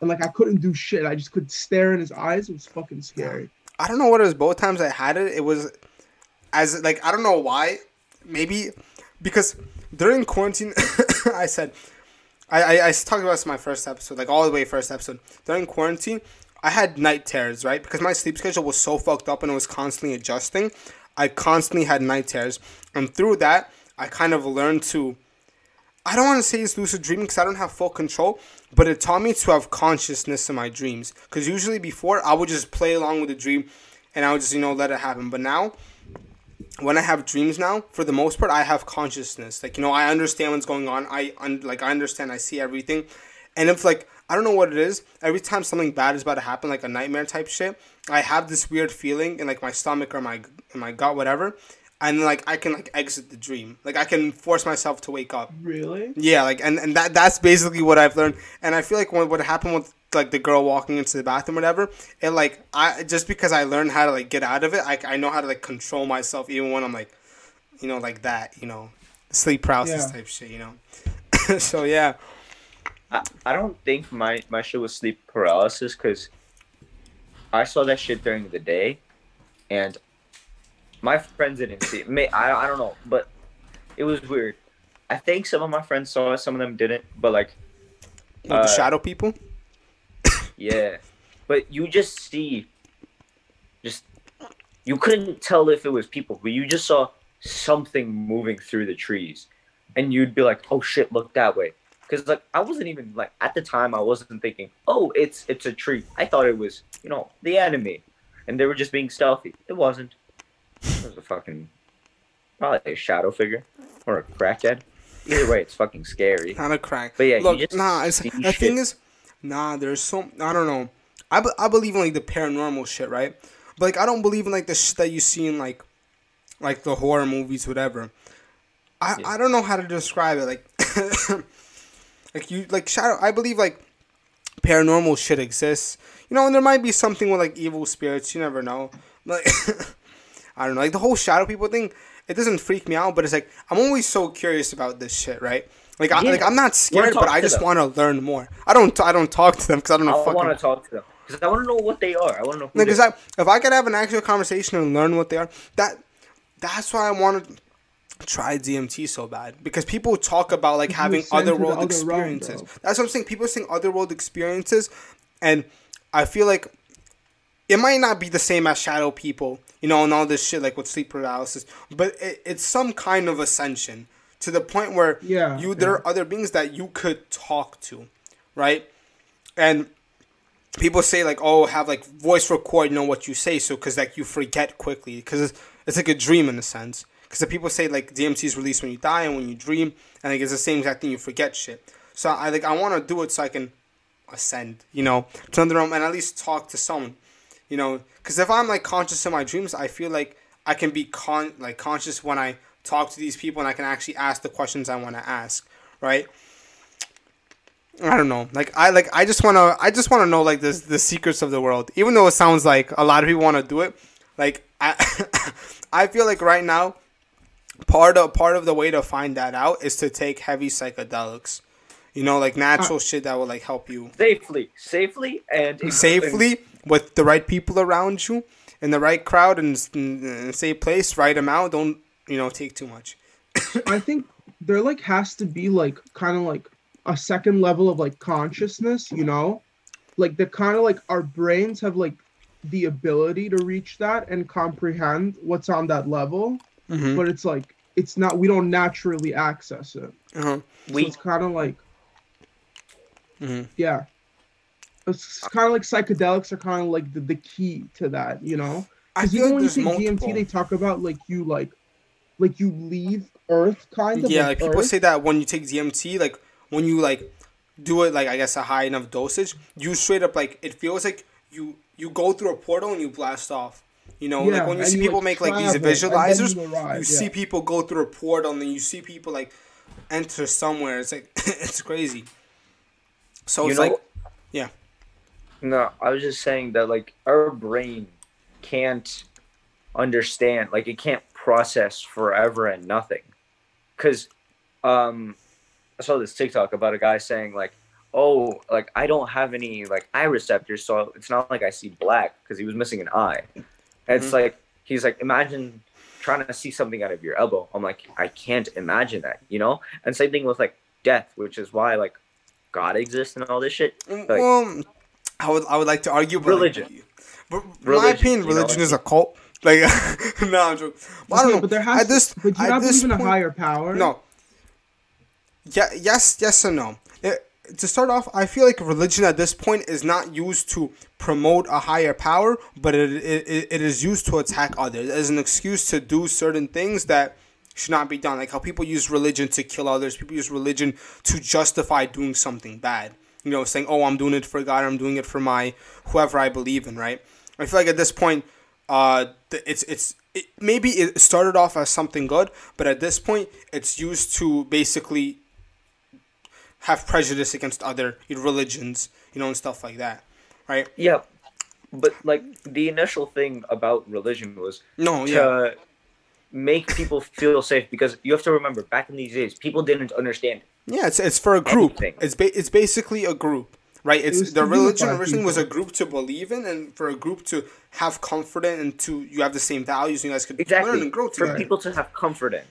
Speaker 3: And like I couldn't do shit. I just could stare in his eyes. It was fucking scary.
Speaker 2: I don't know what it was. Both times I had it, it was as like I don't know why. Maybe because during quarantine, I said I, I I talked about this in my first episode, like all the way first episode. During quarantine, I had night terrors, right? Because my sleep schedule was so fucked up and it was constantly adjusting. I constantly had night terrors, and through that, I kind of learned to. I don't want to say it's lucid dreaming because I don't have full control, but it taught me to have consciousness in my dreams. Because usually before, I would just play along with the dream and I would just, you know, let it happen. But now, when I have dreams now, for the most part, I have consciousness. Like, you know, I understand what's going on. I, un- like, I understand, I see everything. And if, like, I don't know what it is, every time something bad is about to happen, like a nightmare type shit, I have this weird feeling in, like, my stomach or my, in my gut, whatever. And, like, I can, like, exit the dream. Like, I can force myself to wake up.
Speaker 3: Really?
Speaker 2: Yeah, like and, and that that's basically what I've learned. And I feel like what what happened with like the girl walking into the bathroom or whatever, And like I just because I learned how to like get out of it, I, I know how to like control myself even when I'm like, you know, like that, you know, sleep paralysis
Speaker 3: Yeah.
Speaker 2: type shit, you know. so yeah,
Speaker 1: I, I don't think my my shit was sleep paralysis because I saw that shit during the day, and my friends didn't see it. May I I don't know, but it was weird. I think some of my friends saw it, some of them didn't. But like,
Speaker 2: with the
Speaker 1: Uh,
Speaker 2: shadow people.
Speaker 1: Yeah, but you just see, just you couldn't tell if it was people, but you just saw something moving through the trees, and you'd be like, "Oh shit, look that way." Because like I wasn't even like at the time I wasn't thinking, "Oh, it's it's a tree." I thought it was you know the enemy, and they were just being stealthy. It wasn't. It was a fucking probably a shadow figure or a crackhead. Either way, it's fucking scary.
Speaker 2: Not a crack.
Speaker 1: But yeah, you
Speaker 2: look, nah. The
Speaker 1: shit.
Speaker 2: thing is, nah. There's so I don't know. I, be, I believe in like the paranormal shit, right? But like I don't believe in like the shit that you see in like, like the horror movies, whatever. I
Speaker 1: Yeah.
Speaker 2: I don't know how to describe it. Like, like you like shadow. I believe like paranormal shit exists. You know, and there might be something with like evil spirits. You never know. Like, I don't know. Like the whole shadow people thing. It doesn't freak me out, but it's like I'm always so curious about this shit, right? Like, I, like I'm not scared, but I just want to learn more. I don't I don't talk to them because I don't know
Speaker 1: I
Speaker 2: fucking.
Speaker 1: want to talk to them because I want to know what they are. I want to know.
Speaker 2: Because
Speaker 1: they
Speaker 2: I, if I could have an actual conversation and learn what they are, that that's why I want to try DMT so bad. Because people talk about like
Speaker 3: You
Speaker 2: having
Speaker 3: were sent to the
Speaker 2: otherworld
Speaker 3: other
Speaker 2: experiences. that's what I'm saying. People are other world experiences, and I feel like it might not be the same as shadow people, you know, and all this shit like with sleep paralysis, but it, it's some kind of ascension to the point where
Speaker 3: Yeah,
Speaker 2: you there
Speaker 3: yeah.
Speaker 2: are other beings that you could talk to, right? And people say like, oh, have like voice record, know what you say, so because like you forget quickly, because it's, it's like a dream in a sense. Because the people say like DMT is released when you die and when you dream, and like it's the same exact thing. You forget shit. So I like I want to do it so I can ascend, you know, to another realm and at least talk to someone, you know. Because if I'm like conscious in my dreams, I feel like I can be con like conscious when I talk to these people and I can actually ask the questions I want to ask, right? I don't know. Like I like I just wanna I just wanna know like this the secrets of the world. Even though it sounds like a lot of people wanna do it, like I I feel like right now part of part of the way to find that out is to take heavy psychedelics. You know, like natural shit that will like help you
Speaker 1: safely, safely, and
Speaker 2: safely with the right people around you in the right crowd and, s- and safe place, right amount. Don't you know take too much.
Speaker 3: I think there like has to be like kind of like a second level of like consciousness, you know? Like the kind of like our brains have like the ability to reach that and comprehend what's on that level,
Speaker 2: Mm-hmm.
Speaker 3: but it's like it's not we don't naturally access it.
Speaker 2: Uh-huh.
Speaker 3: So
Speaker 1: We
Speaker 3: it's kind of like
Speaker 2: Mhm.
Speaker 3: yeah. It's kind of like psychedelics are kind of like the, the key to that, you know? Because even
Speaker 2: like
Speaker 3: when you take
Speaker 2: multiple.
Speaker 3: DMT, they talk about like you like, like you leave Earth, kind of.
Speaker 2: yeah, like people
Speaker 3: Earth.
Speaker 2: say that when you take DMT, like when you like do it like I guess a high enough dosage, you straight up like it feels like you you go through a portal and you blast off. You know,
Speaker 3: Yeah,
Speaker 2: like when you see
Speaker 3: you,
Speaker 2: people
Speaker 3: like,
Speaker 2: make like these
Speaker 3: travel, and then
Speaker 2: visualizers,
Speaker 3: you
Speaker 2: you,
Speaker 3: arrive,
Speaker 2: see people go through a portal and then you see people like enter somewhere. It's like it's crazy. So
Speaker 1: You
Speaker 2: it's
Speaker 1: know-
Speaker 2: like yeah.
Speaker 1: No, I was just saying that like our brain can't understand, like it can't process forever and nothing. Cause um I saw this TikTok about a guy saying like, "Oh, like I don't have any like eye receptors, so it's not like I see black because he was missing an eye." And it's
Speaker 2: Mhm.
Speaker 1: like he's like, imagine trying to see something out of your elbow. I'm like, I can't imagine that, you know. And same thing with like death, which is why like God exists and all this shit. Like,
Speaker 2: well, I would I would like to argue but, like,
Speaker 1: Religion.
Speaker 2: but in my
Speaker 1: Religion,
Speaker 2: opinion,
Speaker 1: you know,
Speaker 2: religion is a cult. Like no, I'm joking. But I don't know.
Speaker 3: But there has
Speaker 2: at this,
Speaker 3: but you not
Speaker 2: this
Speaker 3: believe in a
Speaker 2: point-
Speaker 3: higher power.
Speaker 2: No. Yeah. Yes. Yes and no. It- to start off, I feel like religion at this point is not used to promote a higher power, but it, it, it is used to attack others as an excuse to do certain things that should not be done. Like how people use religion to kill others. People use religion to justify doing something bad. You know, saying, "Oh, I'm doing it for God. I'm doing it for my whoever I believe in." Right. I feel like at this point, uh, it's it's it, maybe it started off as something good, but at this point, it's used to basically have prejudice against other religions, you know, and stuff like that, right?
Speaker 1: Yeah, but like the initial thing about religion was
Speaker 2: No,
Speaker 1: to
Speaker 2: yeah,
Speaker 1: make people feel safe because you have to remember back in these days people didn't understand.
Speaker 2: yeah. It's it's for a group.
Speaker 1: Anything.
Speaker 2: It's ba- it's basically a group, right? It's
Speaker 3: was
Speaker 2: the religion
Speaker 3: unify
Speaker 2: originally was a group to believe in, and for a group to have comfort in, and to you have the same values, and you guys could learn
Speaker 1: Exactly
Speaker 2: and grow together.
Speaker 1: for people to have comfort in.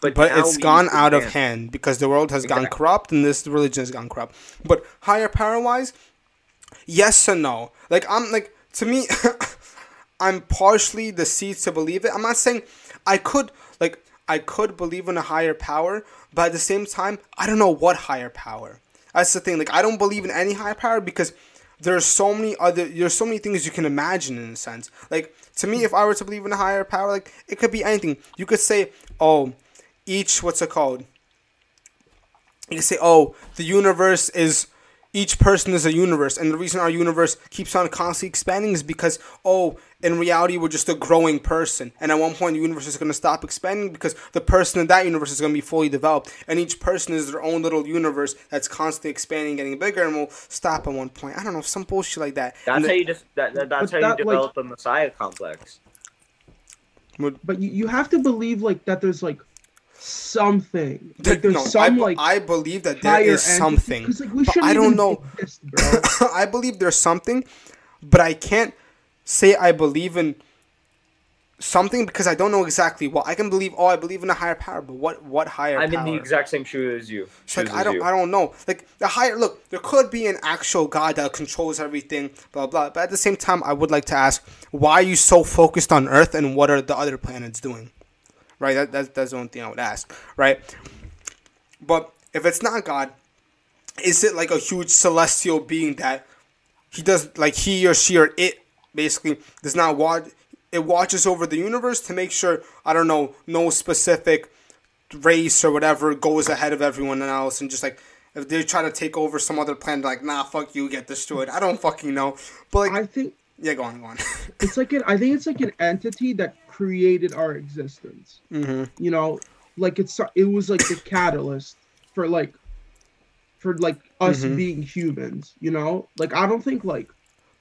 Speaker 1: But,
Speaker 2: but
Speaker 1: now
Speaker 2: it's
Speaker 1: we
Speaker 2: gone out of hand because the world has gone corrupt and this religion has gone corrupt. But higher power wise, yes and no. Like I'm like to me, I'm partially the seed to believe it. I'm not saying I could like I could believe in a higher power, but at the same time, I don't know what higher power. That's the thing. Like I don't believe in any higher power because there's so many other there's so many things you can imagine in a sense. Like to me, if I were to believe in a higher power, like it could be anything. You could say, oh, each what's it called? You could say, oh, the universe is each person is a universe. And the reason our universe keeps on constantly expanding is because oh in reality we're just a growing person. And at one point the universe is going to stop expanding because the person in that universe is going to be fully developed. And each person is their own little universe that's constantly expanding getting bigger and will stop at one point. I don't know some bullshit like that.
Speaker 1: That's
Speaker 2: And
Speaker 1: how you just that, that- that's
Speaker 3: But
Speaker 1: how
Speaker 3: that,
Speaker 1: you
Speaker 3: like-
Speaker 1: develop the Messiah complex.
Speaker 3: But you, you have to believe like that there's like something. Like there's
Speaker 2: no, I,
Speaker 3: some
Speaker 2: be-
Speaker 3: like
Speaker 2: I believe that there is
Speaker 3: higher
Speaker 2: is
Speaker 3: entity-
Speaker 2: something
Speaker 3: 'cause, like, we
Speaker 2: but i don't know
Speaker 3: exist.
Speaker 2: I believe there's something, but I can't say I believe in something because I don't know exactly what. I can believe, oh, I believe in a higher power, but what what higher
Speaker 1: I'm
Speaker 2: power?
Speaker 1: in the exact same shoe as you.
Speaker 2: It's like
Speaker 1: shoes
Speaker 2: I don't
Speaker 1: you.
Speaker 2: I don't know. Like the higher look, there could be an actual God that controls everything, blah blah. But at the same time, I would like to ask, why are you so focused on Earth and what are the other planets doing? Right? That, that that's the only thing I would ask. Right? But if it's not God, is it like a huge celestial being that he does like he or she or it basically does not watch it watches over the universe to make sure I don't know no specific race or whatever goes ahead of everyone else and just like if they try to take over some other planet like nah fuck you get destroyed I don't fucking know but like
Speaker 3: I think
Speaker 2: yeah go on go on
Speaker 3: it's like an I think it's like an entity that created our existence.
Speaker 2: mm-hmm.
Speaker 3: You know, like it's it was like the catalyst for like for like us
Speaker 2: Mhm.
Speaker 3: being humans. You know, like I don't think like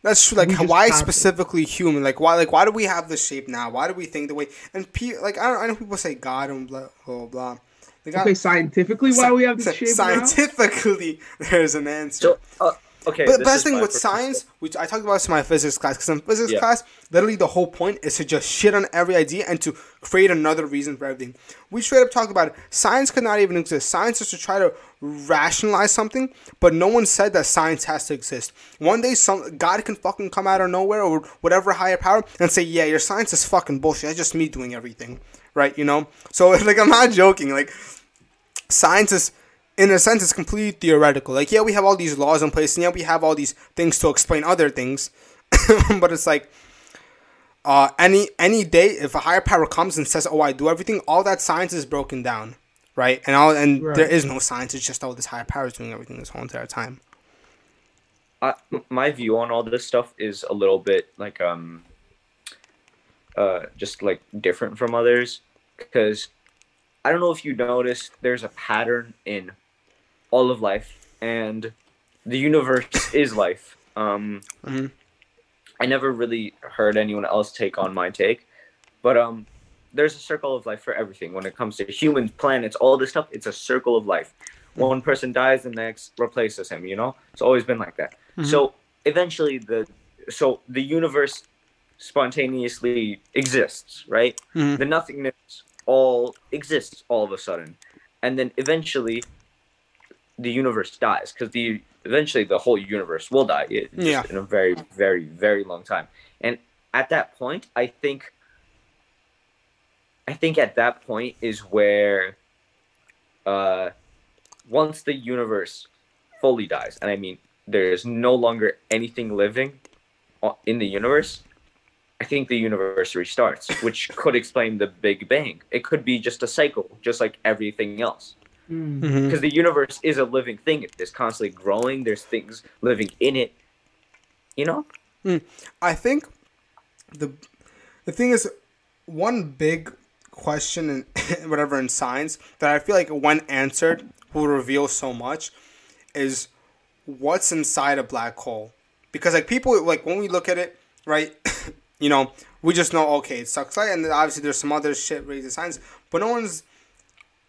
Speaker 2: That's true. Like, why
Speaker 3: have it.
Speaker 2: specifically human? Like, why? Like, why do we have this shape now? Why do we think the way? And pe- like, I, don't, I know people say God and blah blah blah. Like, I-
Speaker 3: okay, scientifically why we have this
Speaker 2: sci-
Speaker 3: shape now?
Speaker 2: scientifically, there's an answer.
Speaker 1: So, uh, okay.
Speaker 2: but
Speaker 1: this
Speaker 2: best thing with science, which I talked about this in my physics class, because in physics
Speaker 1: Yeah.
Speaker 2: class, literally the whole point is to just shit on every idea and to create another reason for everything. We straight up talk about it. Science could not even exist. Science is to try to rationalize something, but no one said that science has to exist. One day, some God can fucking come out of nowhere or whatever higher power and say, "Yeah, your science is fucking bullshit. That's just me doing everything." Right? You know. So like, I'm not joking. Like science is in a sense it's completely theoretical. Like yeah we have all these laws in place and yeah we have all these things to explain other things but it's like uh, any any day if a higher power comes and says oh i do everything all that science is broken down right? And all and
Speaker 3: Right.
Speaker 2: there is no science it's just all this higher power is doing everything this whole entire time.
Speaker 1: I, my view on all this stuff is a little bit like um uh just like different from others because I don't know if you noticed there's a pattern in all of life and the universe is life. Um
Speaker 2: Mhm.
Speaker 1: I never really heard anyone else take on my take, but um there's a circle of life for everything when it comes to humans, planets, all this stuff. It's a circle of life. One person dies, the next replaces him. You know, it's always been like that. So eventually, the so the universe spontaneously exists, right?
Speaker 2: Mhm.
Speaker 1: The nothingness all exists all of a sudden, and then eventually, the universe dies because the eventually the whole universe will die. It,
Speaker 2: Yeah.
Speaker 1: in a very, very, very long time. And at that point, I think. I think at that point is where, uh, once the universe fully dies, and I mean there's no longer anything living in the universe, I think the universe restarts, which could explain the Big Bang. It could be just a cycle, just like everything else.
Speaker 3: Hmm.
Speaker 2: Mhm.
Speaker 1: Because the universe is a living thing. It is constantly growing. There's things living in it. You know?
Speaker 2: I think the the thing is one big question in whatever in science that I feel like when answered will reveal so much is what's inside a black hole. Because like people like when we look at it, right, you know, we just know okay, it sucks light and obviously there's some other shit related to science, but no one's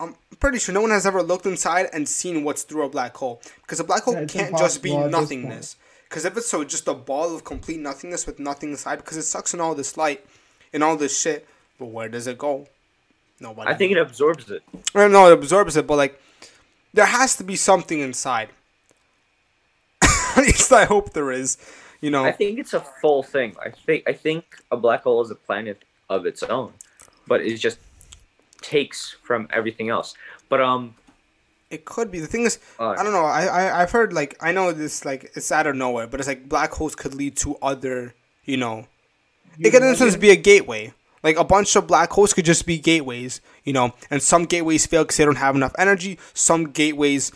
Speaker 2: I'm pretty sure no one has ever looked inside and seen what's through a black hole. Because a black hole
Speaker 3: Yeah,
Speaker 2: can't just be
Speaker 3: impossible at this
Speaker 2: nothingness. Because if it's so just a ball of complete nothingness with nothing inside, because it sucks in all this light and all this shit, but where does it go? Nobody.
Speaker 1: I think it absorbs it.
Speaker 2: I don't know it absorbs it, but like there has to be something inside. At least I hope there is. You know,
Speaker 1: I think it's a full thing. I think I think a black hole is a planet of its own, but it's just takes from everything else. But um,
Speaker 2: it could be. The thing is,
Speaker 1: uh,
Speaker 2: I don't know. I, I I've heard like I know this like it's out of nowhere, but it's like black holes could lead to other. You know, it could in a sense be a gateway. Like a bunch of black holes could just be gateways, you know, and some gateways fail because they don't have enough energy. Some gateways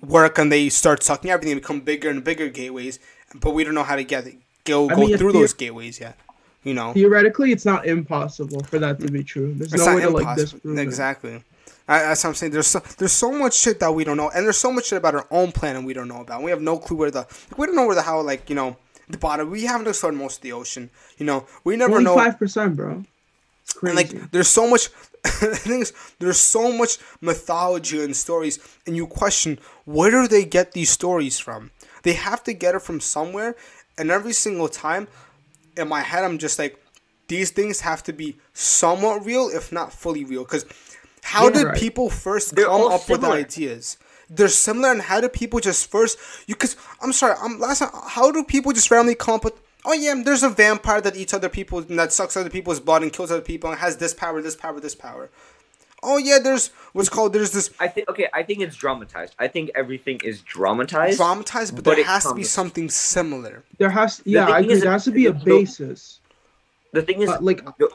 Speaker 2: work and they start sucking everything, and become bigger and bigger gateways. But we don't know how to get it, go
Speaker 3: I
Speaker 2: go
Speaker 3: mean,
Speaker 2: through those gateways yet. You know,
Speaker 3: Theoretically, it's not impossible for that to be true. There's
Speaker 2: it's
Speaker 3: no way to like
Speaker 2: impossible.
Speaker 3: it.
Speaker 2: exactly. I, that's what I'm saying. There's so, there's so much shit that we don't know, and there's so much shit about our own planet we don't know about. We have no clue where the like, we don't know where the how like you know the bottom. We haven't explored most of the ocean. You know, we never
Speaker 3: Only
Speaker 2: know.
Speaker 3: five percent, bro. It's
Speaker 2: And
Speaker 3: crazy.
Speaker 2: like, there's so much. the thing is, there's so much mythology and stories, and you question where do they get these stories from? They have to get it from somewhere, and every single time, in my head, I'm just like, these things have to be somewhat real, if not fully real. Because how
Speaker 3: Yeah,
Speaker 2: did
Speaker 3: right.
Speaker 2: people first
Speaker 1: They're
Speaker 2: come
Speaker 1: all
Speaker 2: up with
Speaker 1: similar.
Speaker 2: ideas? They're similar, and how do people just first? You because I'm sorry, I'm last. time- How do people just randomly come up with? Oh yeah, there's a vampire that eats other people and that sucks other people's blood and kills other people and has this power, this power, this power. Oh yeah, there's what's called there's this
Speaker 1: I think okay. I think it's dramatized. I think everything is dramatized.
Speaker 2: dramatized, but,
Speaker 1: but
Speaker 2: there
Speaker 1: it
Speaker 2: has to be something similar.
Speaker 3: there has, yeah,
Speaker 1: thing
Speaker 3: I agree.
Speaker 1: is-
Speaker 3: There has to be a
Speaker 1: the-
Speaker 3: basis.
Speaker 1: the thing is,
Speaker 3: But, like-
Speaker 1: the,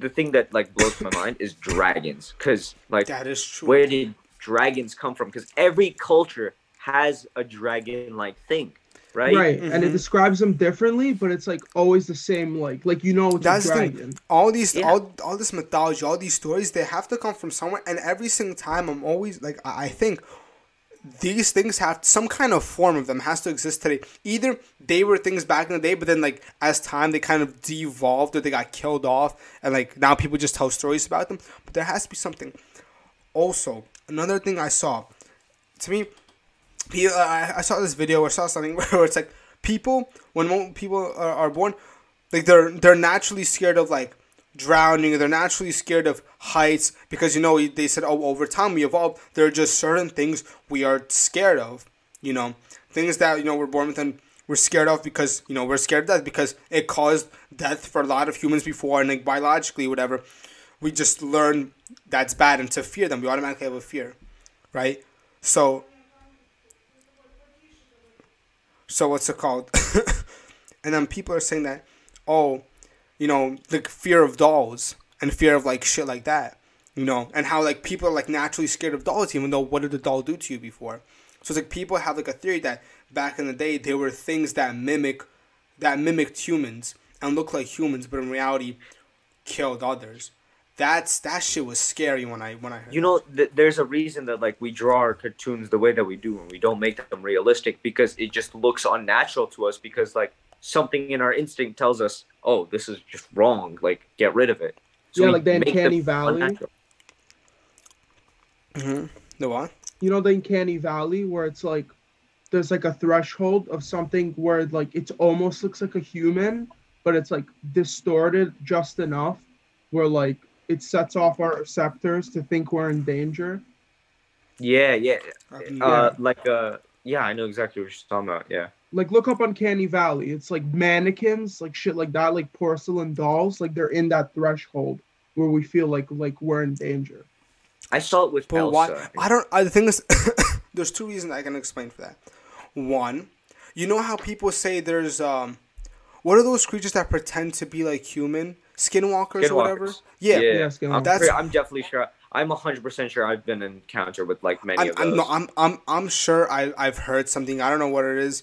Speaker 1: the thing that like blows my mind is dragons, because like
Speaker 2: That is true.
Speaker 1: where did dragons come from? Because every culture has a dragon-like thing, right?
Speaker 3: Right, and it
Speaker 2: Mhm.
Speaker 3: describes them differently, but it's like always the same. Like, like you know, it's
Speaker 2: That's
Speaker 3: a dragon.
Speaker 2: thing. All these,
Speaker 1: Yeah.
Speaker 2: all, all this mythology, all these stories, they have to come from somewhere. And every single time, I'm always like, I I think these things have some kind of form of them has to exist today. Either they were things back in the day, but then like as time they kind of devolved or they got killed off, and like now people just tell stories about them. But there has to be something. Also, another thing I saw, to me, uh, I saw this video or saw something where it's like people when people are, are born, like they're they're naturally scared of like drowning. They're naturally scared of heights because you know they said oh over time we evolved. There are just certain things we are scared of. You know things that you know we're born with and we're scared of because you know we're scared of death because it caused death for a lot of humans before and like biologically whatever. We just learn that's bad and to fear them. We automatically have a fear, right? So so what's it called? and then people are saying that, oh, you know, the fear of dolls and fear of like shit like that, you know, and how like people are like naturally scared of dolls, even though what did the doll do to you before? So it's like people have like a theory that back in the day there were things that mimic, that mimicked humans and look like humans, but in reality, killed others. That's that shit was scary when I when I heard.
Speaker 1: You know, th- there's a reason that like we draw our cartoons the way that we do, and we don't make them realistic because it just looks unnatural to us. Because like something in our instinct tells us, "Oh, this is just wrong. Like, get rid of it."
Speaker 3: Yeah,
Speaker 1: we
Speaker 3: like the
Speaker 1: make them
Speaker 3: Uncanny Valley.
Speaker 1: unnatural.
Speaker 2: hmm The what?
Speaker 3: You know, the Uncanny Valley, where it's like there's like a threshold of something where like it almost looks like a human, but it's like distorted just enough where like it sets off our receptors to think we're in danger.
Speaker 1: Yeah, yeah. Uh, like uh, yeah, I know exactly what you're talking about. Yeah.
Speaker 3: Like look up Uncanny Valley. It's like mannequins, like shit like that, like porcelain dolls. Like they're in that threshold where we feel like like we're in danger.
Speaker 1: I saw it with
Speaker 2: But
Speaker 1: Elsa.
Speaker 2: why? I don't. I, the thing is, there's two reasons I can explain for that. One, you know how people say there's um, what are those creatures that pretend to be like human skinwalkers or whatever?
Speaker 1: Skinwalkers.
Speaker 2: Yeah,
Speaker 1: yeah,
Speaker 3: Yeah, Skinwalker.
Speaker 1: I'm,
Speaker 2: That's-
Speaker 1: pretty- I'm definitely sure. I'm 100% sure I've been in encounter with like many
Speaker 2: I'm,
Speaker 1: of
Speaker 2: I'm,
Speaker 1: those.
Speaker 2: no, I'm, I'm, I'm sure I, I've heard something. I don't know what it is.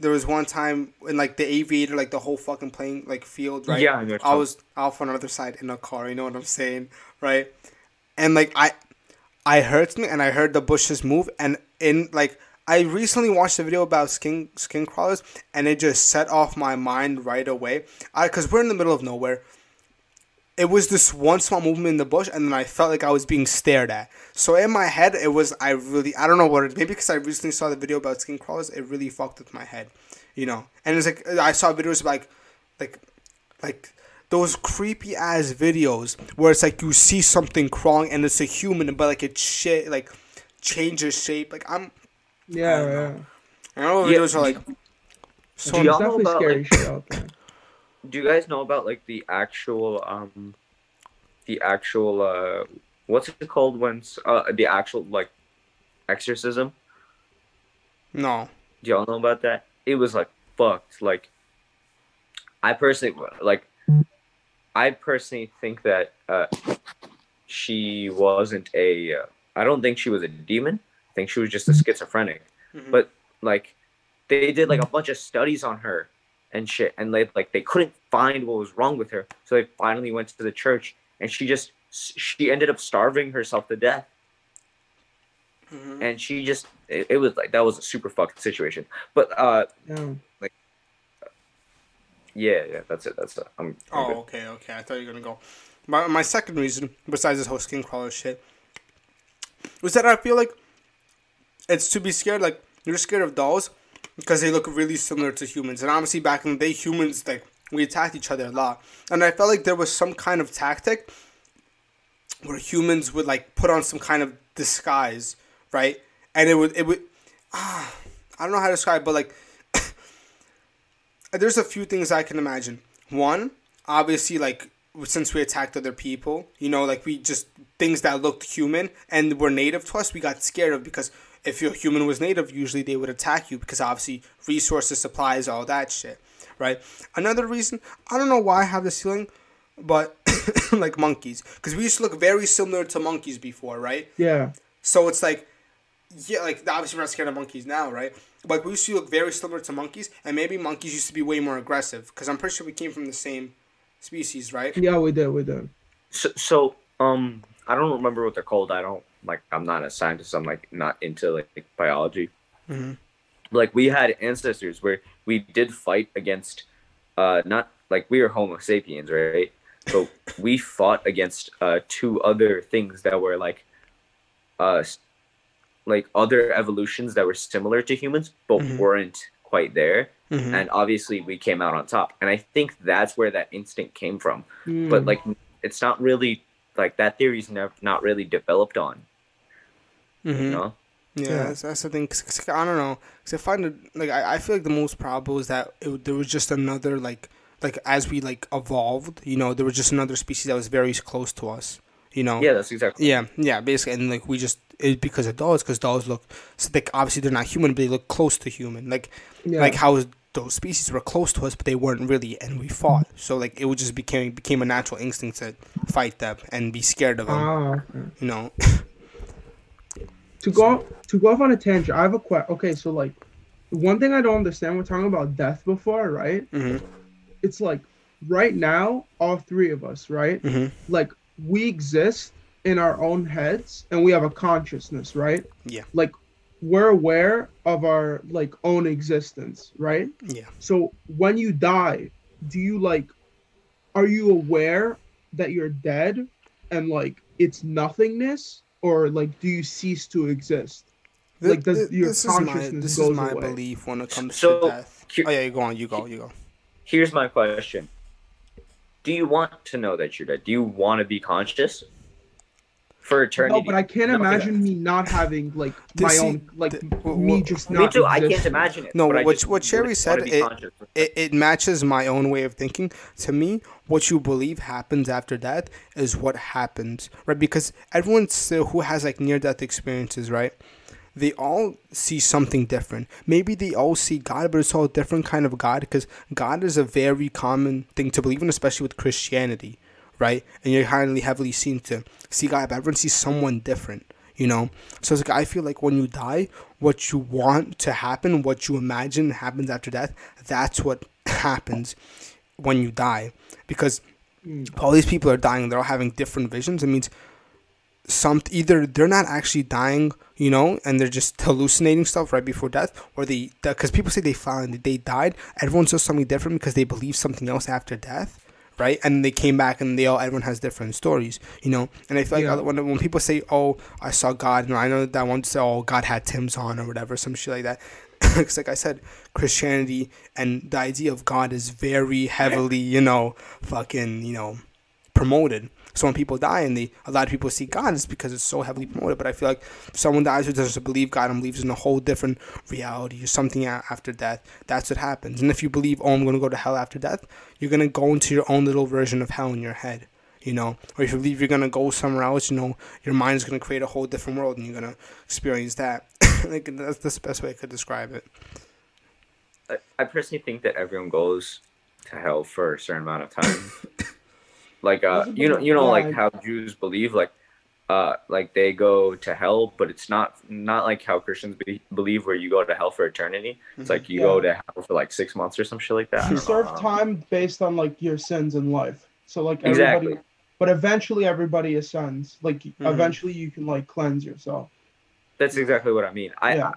Speaker 2: There was one time in like the aviator, like the whole fucking plane like field, right?
Speaker 1: Yeah, I know
Speaker 2: I was off on another side in a car. You know what I'm saying, right? And like I, I heard something, and I heard the bushes move, and in like I recently watched a video about skin skin crawlers, and it just set off my mind right away. I because we're in the middle of nowhere it was this one small movement in the bush and then I felt like I was being stared at. So in my head it was I really I don't know what it maybe because I recently saw the video about skin crawlers, it really fucked with my head. You know. And it's like I saw videos like like like those creepy ass videos where it's like you see something crawling and it's a human but like it shit like changes shape. Like I'm
Speaker 3: Yeah,
Speaker 2: don't know.
Speaker 3: yeah.
Speaker 2: I know
Speaker 1: Yeah.
Speaker 2: videos are like So
Speaker 1: Do
Speaker 3: There's
Speaker 1: y'all know
Speaker 3: definitely
Speaker 1: about,
Speaker 3: scary
Speaker 1: like-
Speaker 3: shit out there.
Speaker 1: Do you guys know about like the actual um, the actual uh, what's it called when uh the actual like exorcism?
Speaker 2: no.
Speaker 1: Do y'all know about that? It was like fucked. Like, I personally like. I personally think that uh, she wasn't a. Uh, I don't think she was a demon. I think she was just a schizophrenic.
Speaker 2: Mhm.
Speaker 1: But like, they did like a bunch of studies on her and shit, and they like they couldn't find what was wrong with her. So they finally went to the church, and she just she ended up starving herself to death
Speaker 2: Mhm.
Speaker 1: and she just it, it was like that was a super fucked situation but uh
Speaker 3: Yeah.
Speaker 1: yeah yeah that's it that's it i'm, I'm
Speaker 2: Oh,
Speaker 1: good.
Speaker 2: okay, okay. I thought you were gonna go. My my second reason, besides this whole skin crawler shit, was that I feel like it's to be scared. Like you're scared of dolls because they look really similar to humans, and obviously back in the day, humans like we attacked each other a lot, and I felt like there was some kind of tactic where humans would like put on some kind of disguise, right? And it would it would ah, I don't know how to describe, but like there's a few things I can imagine. One, obviously, like since we attacked other people, you know, like we just things that looked human and were native to us, we got scared of because if your human was native, usually they would attack you because obviously resources, supplies, all that shit, right? Another reason, I don't know why I have this feeling, but like monkeys, because we used to look very similar to monkeys before, right?
Speaker 3: Yeah.
Speaker 2: So it's like, yeah, like obviously we're not scared of monkeys now, right? Like we used to look very similar to monkeys, and maybe monkeys used to be way more aggressive because I'm pretty sure we came from the same species, right?
Speaker 3: Yeah, we did. We did.
Speaker 1: so, so um i don't remember what they're called i don't like i'm not a scientist i'm like not into like biology
Speaker 2: Mhm.
Speaker 1: like we had ancestors where we did fight against uh not like we were homo sapiens right so we fought against uh two other things that were like uh like other evolutions that were similar to humans but
Speaker 2: Mhm.
Speaker 1: weren't quite there
Speaker 2: Mm-hmm.
Speaker 1: and obviously we came out on top and i think that's where that instinct came from but
Speaker 3: Mm.
Speaker 1: like it's not really like that theory's never not really developed on you
Speaker 2: mm-hmm.
Speaker 1: know
Speaker 2: Yeah,
Speaker 3: Yeah.
Speaker 2: That's, that's the thing. 'cause- 'cause I don't know. Cause I find it like I, I feel like the most probable is that it, there was just another like like as we like evolved, you know, there was just another species that was very close to us. You know.
Speaker 1: yeah that's exactly
Speaker 2: Yeah, yeah, basically, and like we just it because of dolls, because dolls look so like obviously they're not human, but they look close to human. Like
Speaker 3: yeah.
Speaker 2: like how those species were close to us, but they weren't really, and we fought. So like it would just became became a natural instinct to fight them and be scared of them.
Speaker 3: Ah,
Speaker 2: you know.
Speaker 3: to go to go off on a tangent, I have a question. Okay, so like, one thing I don't understand. We're talking about death before, right?
Speaker 2: hmm
Speaker 3: It's like right now, all three of us, right?
Speaker 2: hmm
Speaker 3: Like we exist in our own heads, and we have a consciousness, right?
Speaker 2: Yeah.
Speaker 3: Like we're aware of our like own existence, right?
Speaker 2: Yeah.
Speaker 3: So when you die, do you like, are you aware that you're dead, and like it's nothingness, or like do you cease to exist? Like, does your
Speaker 2: this is my
Speaker 3: consciousness
Speaker 2: this is my
Speaker 3: away?
Speaker 2: belief when it comes
Speaker 1: So,
Speaker 2: to death.
Speaker 1: cu-
Speaker 2: Oh yeah, you go on. You go. You go.
Speaker 1: here's my question do you want to know that you're dead do you want to be conscious for eternity
Speaker 3: No, but I can't
Speaker 1: No,
Speaker 3: imagine me not having like my
Speaker 2: see,
Speaker 3: own like
Speaker 2: th- w-
Speaker 3: me
Speaker 2: w-
Speaker 3: just
Speaker 1: me
Speaker 3: not.
Speaker 1: too i can't imagine it
Speaker 2: No,
Speaker 1: but I
Speaker 2: what-
Speaker 1: just
Speaker 2: what
Speaker 1: Cherry
Speaker 2: said, it- It, it matches my own way of thinking. To me, what you believe happens after that is what happens, right? Because everyone still who has like near death experiences, right? They all see something different. Maybe they all see God, but it's all a different kind of God because God is a very common thing to believe in, especially with Christianity, right? And you're highly heavily seen to see God, but everyone sees someone different, you know? So it's like I feel like when you die, what you want to happen, what you imagine happens after death, that's what happens when you die. Because mm. all these people are dying, they're all having different visions. It means some either they're not actually dying, you know, and they're just hallucinating stuff right before death, or they because people say they found they died. Everyone says something different because they believe something else after death, right? And they came back and they all everyone has different stories, you know. And I feel like
Speaker 3: Yeah.
Speaker 2: when when people say, "Oh, I saw God," and I know that one to say, "Oh, God had Tim's on" or whatever, some shit like that. Because, like I said, Christianity and the idea of God is very heavily, you know, fucking, you know, promoted. So when people die and they, a lot of people see God, it's because it's so heavily promoted. But I feel like if someone dies who doesn't believe God and believes in a whole different reality or something after death, that's what happens. And if you believe, oh, I'm going to go to hell after death, you're going to go into your own little version of hell in your head. You know, or if you believe you're gonna go somewhere else, you know, your mind's gonna create a whole different world, and you're gonna experience that. like that's, that's the best way I could describe it.
Speaker 1: I, I personally think that everyone goes to hell for a certain amount of time. like uh, you know, you know, like how Jews believe, like uh, like they go to hell, but it's not not like how Christians be, believe, where you go to hell for eternity. It's like you
Speaker 3: Yeah.
Speaker 1: go to hell for like six months or some shit like that.
Speaker 3: You serve
Speaker 1: know.
Speaker 3: time based on like your sins in life. So like
Speaker 1: Exactly.
Speaker 3: but eventually everybody ascends. Like
Speaker 2: Mm-hmm.
Speaker 3: eventually you can like cleanse yourself.
Speaker 1: That's exactly what I mean. I
Speaker 3: Yeah.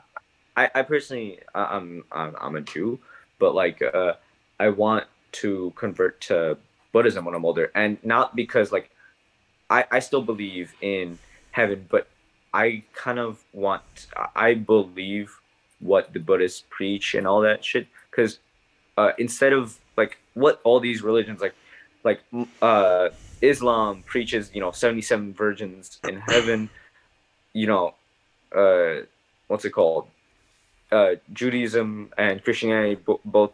Speaker 1: I, I personally I'm, I'm I'm a Jew, but like uh, I want to convert to Buddhism when I'm older, and not because like I I still believe in heaven, but I kind of want I believe what the Buddhists preach and all that shit because uh, instead of like what all these religions like like uh, Islam preaches you know 77 virgins in heaven, you know uh, what's it called? Uh, Judaism and Christianity bo- both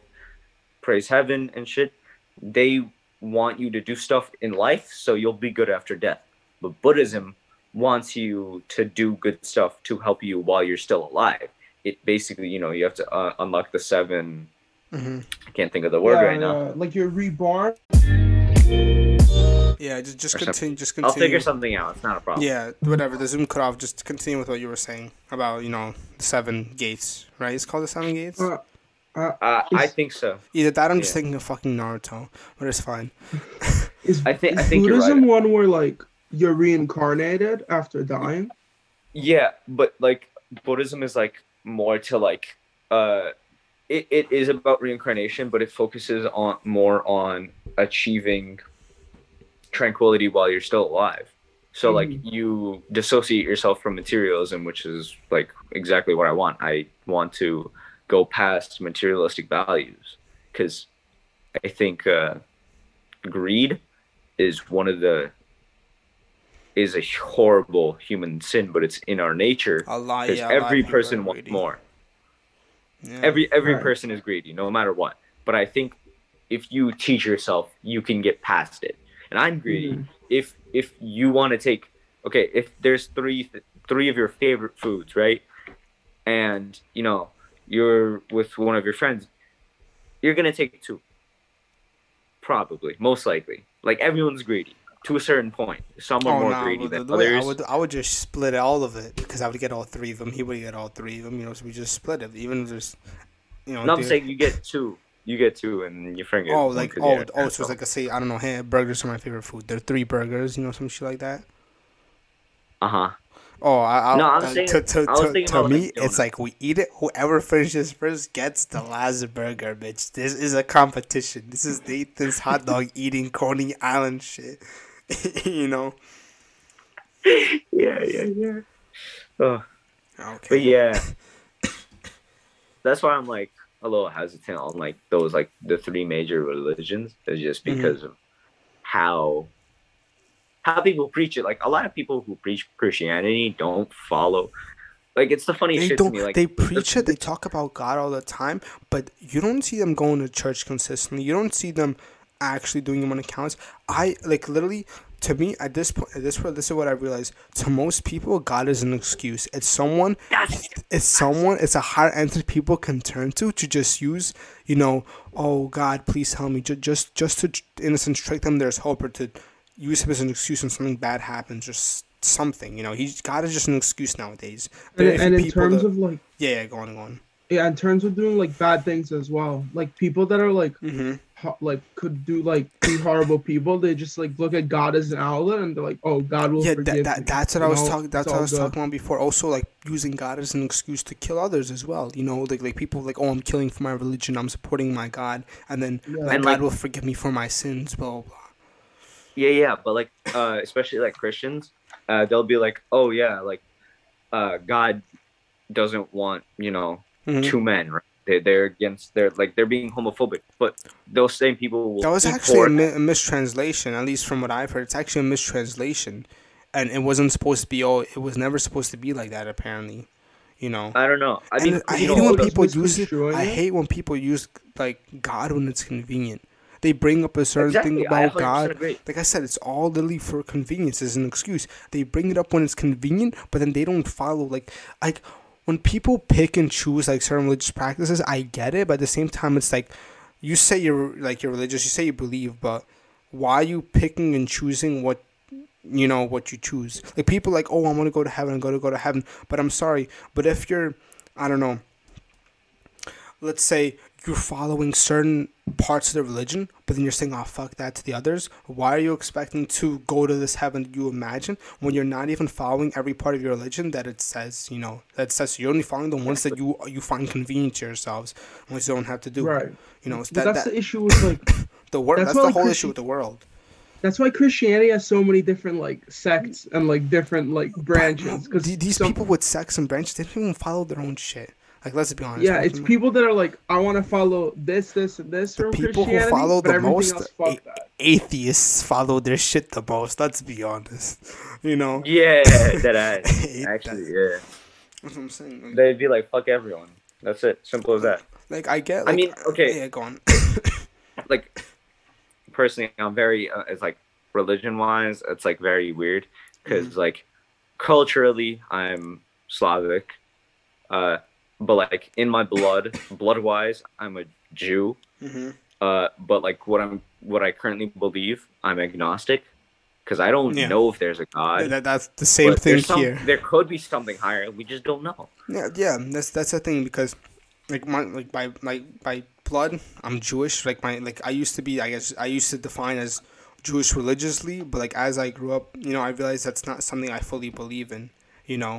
Speaker 1: praise heaven and shit. They want you to do stuff in life so you'll be good after death. But Buddhism wants you to do good stuff to help you while you're still alive. It basically, you know, you have to uh, unlock the seven.
Speaker 2: Mm-hmm.
Speaker 1: I can't think of the word
Speaker 3: yeah,
Speaker 1: right now.
Speaker 3: yeah, Like you're reborn.
Speaker 2: Yeah, just just
Speaker 1: Or something.
Speaker 2: continue. Just
Speaker 1: I'll
Speaker 2: continue.
Speaker 1: figure something out. It's not a problem.
Speaker 2: Yeah, whatever. The Zoom cut off. Just continue with what you were saying about you know the seven gates, right? It's called the seven gates.
Speaker 3: Uh,
Speaker 1: Uh, I think so.
Speaker 2: Either that, I'm just thinking of fucking Naruto, but it's fine.
Speaker 3: is,
Speaker 1: I think- I
Speaker 3: is
Speaker 1: think you're
Speaker 3: Buddhism
Speaker 1: right.
Speaker 3: one where like you're reincarnated after dying?
Speaker 1: Yeah, but like Buddhism is like more to like uh it, it is about reincarnation, but it focuses on more on achieving tranquility while you're still alive. So like
Speaker 3: Mhm.
Speaker 1: you dissociate yourself from materialism, which is like exactly what I want. I want to go past materialistic values because I think uh, greed is one of the is a horrible human sin, but it's in our nature
Speaker 2: Allah,
Speaker 1: because
Speaker 2: yeah, a lot of
Speaker 1: every
Speaker 2: people
Speaker 1: person wants
Speaker 2: greedy.
Speaker 1: more.
Speaker 2: Yeah.
Speaker 1: Every every
Speaker 3: Right.
Speaker 1: person is greedy, no matter what. But I think if you teach yourself, you can get past it. And I'm greedy.
Speaker 3: Mhm.
Speaker 1: If if you want to take okay, if there's three three of your favorite foods, right? And you know you're with one of your friends, you're gonna take two. Probably, most likely. Like everyone's greedy to a certain point. Some are
Speaker 2: Oh
Speaker 1: more greedy than
Speaker 2: the way I
Speaker 1: others.
Speaker 2: would I would just split all of it because I would get all three of them. He would get all three of them. You know, so we just split it. Even just, you know.
Speaker 1: No, I'm saying you get two. You get two, and your friend gets
Speaker 2: Oh, like oh, oh, so it's like I say I don't know. Hey, burgers are my favorite food. They're three burgers, you know, some shit like that.
Speaker 1: uh huh.
Speaker 2: Oh, I, I,
Speaker 1: No, I'm
Speaker 2: uh,
Speaker 1: saying-
Speaker 2: to, to, to, to me,
Speaker 1: like,
Speaker 2: it's like we eat it. Whoever finishes first gets the last burger, bitch. This is a competition. This is Nathan's hot dog eating Coney Island shit. you know.
Speaker 1: Yeah, yeah, yeah. Oh,
Speaker 2: Okay.
Speaker 1: but yeah, that's why I'm like a little hesitant on like those like the three major religions, is just
Speaker 2: Mhm.
Speaker 1: because of how how people preach it. Like a lot of people who preach Christianity don't follow. Like it's the funniest
Speaker 2: They
Speaker 1: shit
Speaker 2: don't.
Speaker 1: to me. Like
Speaker 2: they preach it. They talk about God all the time, but you don't see them going to church consistently. You don't see them actually doing them on accounts. I like literally. To me, at this point, at this point, this is what I realized. To most people, God is an excuse. It's someone it's someone it's a higher entity people can turn to to just use you know oh god please help me just just just to in a sense trick them there's hope or to use him as an excuse when something bad happens or something you know he's god is just an excuse nowadays
Speaker 3: And, and in terms
Speaker 2: that-
Speaker 3: of like
Speaker 2: yeah yeah go on go on
Speaker 3: yeah, in terms of doing like bad things as well. Like people that are like
Speaker 2: mm-hmm.
Speaker 3: ho- like could do like be horrible people. They just like look at God as an outlet and they're like, oh, God will
Speaker 2: yeah
Speaker 3: forgive.
Speaker 2: that, that that's what i was talking that's what i was
Speaker 3: good.
Speaker 2: talking about before also like using god as an excuse to kill others as well you know like like people like oh i'm killing for my religion i'm supporting my god and then
Speaker 3: Yeah.
Speaker 2: like,
Speaker 1: And,
Speaker 2: god
Speaker 1: like-
Speaker 2: will forgive me for my sins blah blah blah
Speaker 1: Yeah, yeah, but like, uh, especially like Christians, uh, they'll be like, "Oh yeah, like, uh, God doesn't want you know
Speaker 2: Mhm.
Speaker 1: two men, right? they, they're against they're like they're being homophobic but those same people will
Speaker 2: That was actually a, mi- a mistranslation, at least from what I've heard. It's actually a mistranslation, and it wasn't supposed to be. Oh, it was never supposed to be like that. Apparently, you know.
Speaker 1: i don't know i mean
Speaker 2: I hate
Speaker 1: know,
Speaker 2: when people use it. I hate when people use like God when it's convenient. They bring up a certain
Speaker 1: Exactly,
Speaker 2: thing about
Speaker 1: 100%
Speaker 2: God.
Speaker 1: agree.
Speaker 2: Like I said, it's all literally for convenience as an excuse. They bring it up when it's convenient, but then they don't follow like like when people pick and choose like certain religious practices. I get it, but at the same time, it's like you say you're like you're religious, you say you believe, but why are you picking and choosing what you know what you choose? Like people like, oh, I want to go to heaven, I'm going to go to heaven, but I'm sorry, but if you're, I don't know, let's say you're following certain parts of the religion, but then you're saying, oh, fuck that to the others. Why are you expecting to go to this heaven that you imagine when you're not even following every part of your religion that it says, you know, that says you're only following the ones that you you find convenient to yourselves, which you don't have to do.
Speaker 3: Right.
Speaker 2: You know, that,
Speaker 3: that's
Speaker 2: that
Speaker 3: the issue with like
Speaker 2: the world.
Speaker 3: that's
Speaker 2: That's, the whole
Speaker 3: Christi-
Speaker 2: issue with the world.
Speaker 3: that's why Christianity has so many different like sects and like different like branches because
Speaker 2: Th- these people with sects and branches, they don't even follow their own shit. Like, let's be honest.
Speaker 3: Yeah, it's
Speaker 2: of them-
Speaker 3: people that are like, I want to follow this, this, and this
Speaker 2: The
Speaker 3: from
Speaker 2: people who follow the most a- atheists follow their shit the most. Let's be honest. You know,
Speaker 1: yeah that
Speaker 2: I
Speaker 1: I actually
Speaker 2: that.
Speaker 1: yeah
Speaker 2: That's what I'm saying. Like,
Speaker 1: they'd be like fuck everyone that's it simple as that
Speaker 2: like, I get.
Speaker 1: I mean, okay.
Speaker 2: Yeah, go on.
Speaker 1: like personally i'm very uh, it's like religion wise it's like very weird because
Speaker 2: Mm-hmm.
Speaker 1: like culturally i'm slavic uh but like in my blood blood wise i'm a jew
Speaker 2: hmm
Speaker 1: uh but like what i'm what i currently believe i'm agnostic because i don't
Speaker 2: Yeah.
Speaker 1: know if there's a god
Speaker 2: That, that's the same
Speaker 1: but
Speaker 2: thing
Speaker 1: some-
Speaker 2: here.
Speaker 1: there could be something higher we just don't know
Speaker 2: Yeah, yeah, that's that's the thing because, like my like by my by blood, I'm Jewish. Like my like I used to be. I guess I used to define as Jewish religiously, but like as I grew up, you know, I realized that's not something I fully believe in. You know,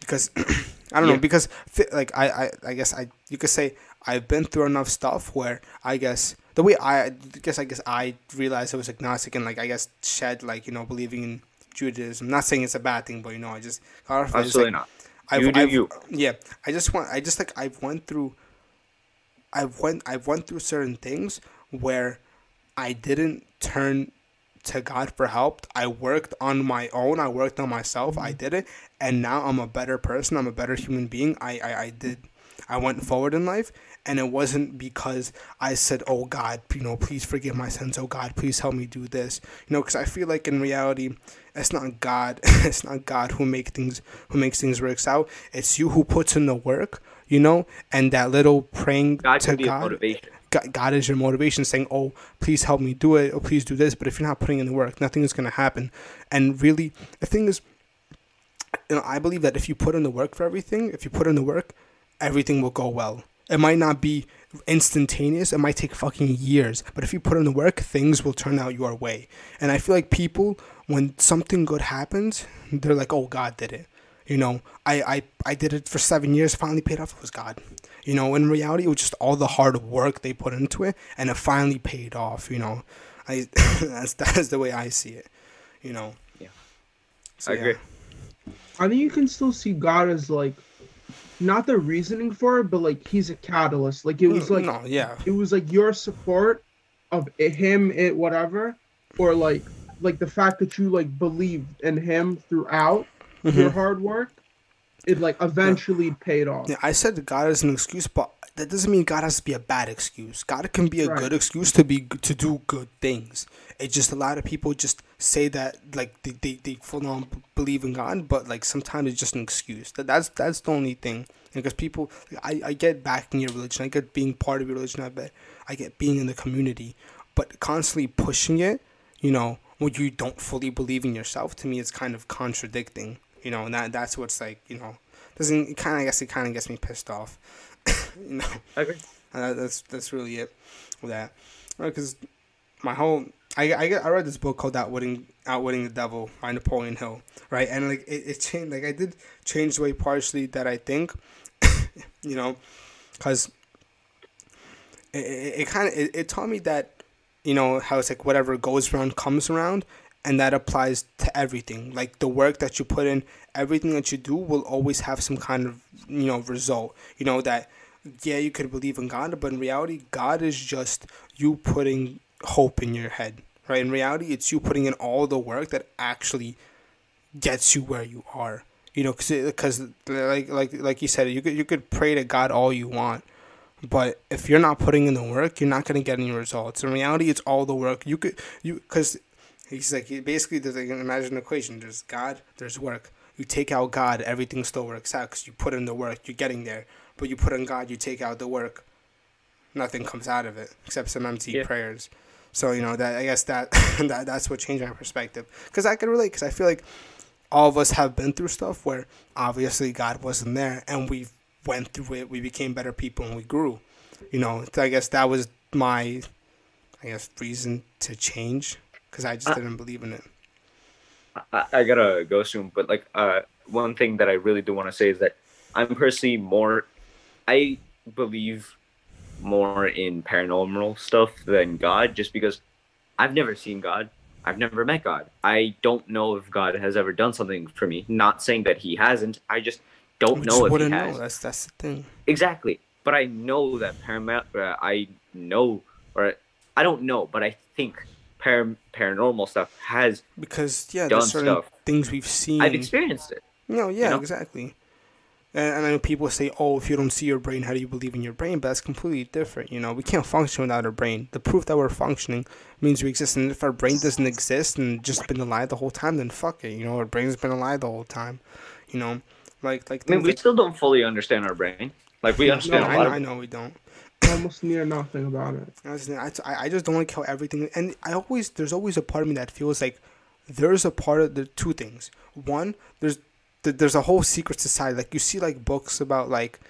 Speaker 2: because I don't know because fi- like I, I I guess I you could say I've been through enough stuff where I guess the way I, I guess I guess I realized I was agnostic and like I guess shed like you know believing in Judaism. not saying it's a bad thing, but you know I just clarified. it's
Speaker 1: absolutely
Speaker 2: like,
Speaker 1: not
Speaker 2: I've,
Speaker 1: You do
Speaker 2: I've,
Speaker 1: you.
Speaker 2: Yeah, I just want. I just like I've went through. I've went. I've went through certain things where I didn't turn to God for help. I worked on my own. I worked on myself. I mm-hmm. did it, and now I'm a better person. I'm a better human being. I I, I did. I went forward in life, and it wasn't because I said, "Oh God, you know, please forgive my sins. Oh God, please help me do this." You know, because I feel like in reality, it's not God. it's not God who make things who makes things works out. It's you who puts in the work. You know, and that little praying
Speaker 1: god
Speaker 2: to God.
Speaker 1: motivation
Speaker 2: God, God is your motivation, saying, "Oh, please help me do it, or please do this." But if you're not putting in the work, nothing is gonna happen. And really, the thing is, you know, I believe that if you put in the work for everything, if you put in the work, everything will go well. It might not be instantaneous. It might take fucking years. But if you put in the work, things will turn out your way. And I feel like people, when something good happens, they're like, "Oh, God did it." You know, I, I, I did it for seven years, finally paid off. It was God. You know, in reality, it was just all the hard work they put into it, and it finally paid off. You know, I that's that's the way I see it. You know.
Speaker 1: Yeah.
Speaker 2: So,
Speaker 1: I
Speaker 2: yeah.
Speaker 1: agree.
Speaker 3: I think you can still see God as like, not the reasoning for it, but like he's a catalyst. Like it was mm, like
Speaker 2: no, yeah,
Speaker 3: it was like your support of him, it, whatever, or like like the fact that you like believed in him throughout your
Speaker 2: Mhm.
Speaker 3: hard work. It like eventually paid off.
Speaker 2: Yeah, I said God is an excuse, but that doesn't mean God has to be a bad excuse. God can be a
Speaker 3: Right.
Speaker 2: good excuse to be to do good things. It's just a lot of people just say that like they, they, they full on believe in God, but like sometimes it's just an excuse. That that's that's the only thing. Because people, I, I get backing your religion, I get being part of your religion, I bet I get being in the community, but constantly pushing it, you know, when you don't fully believe in yourself, to me, it's kind of contradicting. You know, and that that's what's like, you know, doesn't it kind of I guess it kind of gets me pissed off. you know,
Speaker 1: I agree.
Speaker 2: that's that's really it with that. Because my whole I, I I read this book called Outwitting Outwitting the Devil by Napoleon Hill, right? And like it, it changed like I did change the way partially that I think, you know, because it, it, it kind of it, it taught me that you know how it's like whatever goes around comes around and that applies to everything like the work that you put in everything that you do will always have some kind of you know result you know that yeah, you could believe in God, but in reality, God is just you putting hope in your head, right? In reality, it's you putting in all the work that actually gets you where you are. You know, because like like like you said, you could you could pray to God all you want, but if you're not putting in the work, you're not gonna get any results. In reality, it's all the work you could you because he's like basically there's like imagine an equation. There's God, there's work. You take out God, everything still works out because you put in the work. You're getting there, but you put in God, you take out the work. Nothing comes out of it except some empty yeah. prayers. So you know that I guess that that that's what changed my perspective because I could relate because I feel like all of us have been through stuff where obviously God wasn't there and we went through it. We became better people and we grew. You know, I guess that was my, I guess, reason to change because I just didn't believe in it.
Speaker 1: I, I, gotta go soon, but like, uh, one thing that I really do want to say is that I'm personally more, I believe more in paranormal stuff than God, just because I've never seen God. I've never met God. I don't know if God has ever done something for me. Not saying that He hasn't. I just don't
Speaker 2: we
Speaker 1: know
Speaker 2: just
Speaker 1: if He
Speaker 2: know.
Speaker 1: has.
Speaker 2: That's that's the thing.
Speaker 1: Exactly, but I know that param- uh, I know, or I don't know, but I think par- paranormal stuff has
Speaker 2: because yeah, there's certain stuff. things we've seen.
Speaker 1: I've experienced it.
Speaker 2: No, yeah, you know? exactly. And, and I know people say, "Oh, if you don't see your brain, how do you believe in your brain?" But that's completely different. You know, we can't function without our brain. The proof that we're functioning means we exist. And if our brain doesn't exist and just been alive the whole time, then fuck it. You know, our brain's been alive the whole time. You know, like like.
Speaker 1: I mean, we
Speaker 2: like,
Speaker 1: still don't fully understand our brain. Like we understand.
Speaker 2: No,
Speaker 1: I, know,
Speaker 2: I know we don't.
Speaker 3: Almost near nothing about it.
Speaker 2: I, I just don't like how everything. And I always there's always a part of me that feels like there's a part of the two things. One, there's there's a whole secret society. Like you see like books about like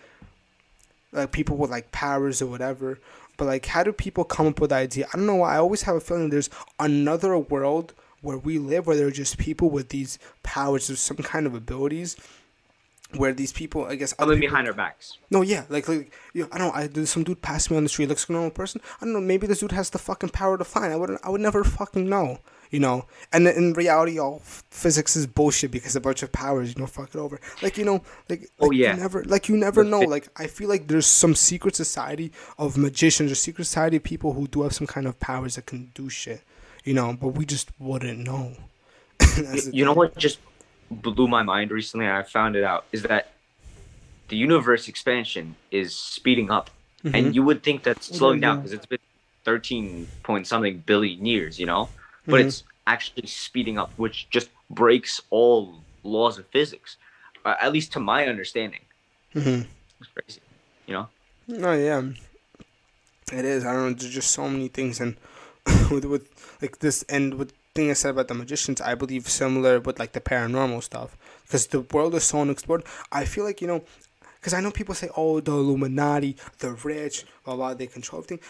Speaker 2: like people with like powers or whatever. But like how do people come up with the idea? I don't know why. I always have a feeling there's another world where we live where there are just people with these powers or some kind of abilities where these people, I guess,
Speaker 1: other people, behind our backs.
Speaker 2: No, yeah, like, like, you know, I don't. know, I do some dude passed me on the street, looks like a normal person. I don't know. Maybe this dude has the fucking power to fly. I would, I would never fucking know you know. And in reality, all physics is bullshit because a bunch of powers, you know, fuck it over. Like you know, like, oh, like
Speaker 1: oh yeah,
Speaker 2: you never like you never know. Like I feel like there's some secret society of magicians or secret society of people who do have some kind of powers that can do shit, you know. But we just wouldn't know.
Speaker 1: you know what just blew my mind recently? I found it out is that the universe expansion is speeding up, mm-hmm. and you would think that's slowing down because it's been 13 point something billion years, you know but mm-hmm. it's actually speeding up, which just breaks all laws of physics, uh, at least to my understanding.
Speaker 2: Mm-hmm.
Speaker 1: It's crazy, you know.
Speaker 2: No, yeah, it is. I don't know. There's just so many things, and with with like this, and with thing I said about the magicians, I believe similar with like the paranormal stuff, because the world is so unexplored. I feel like you know, because I know people say, "Oh, the Illuminati, the rich, blah blah, they control everything."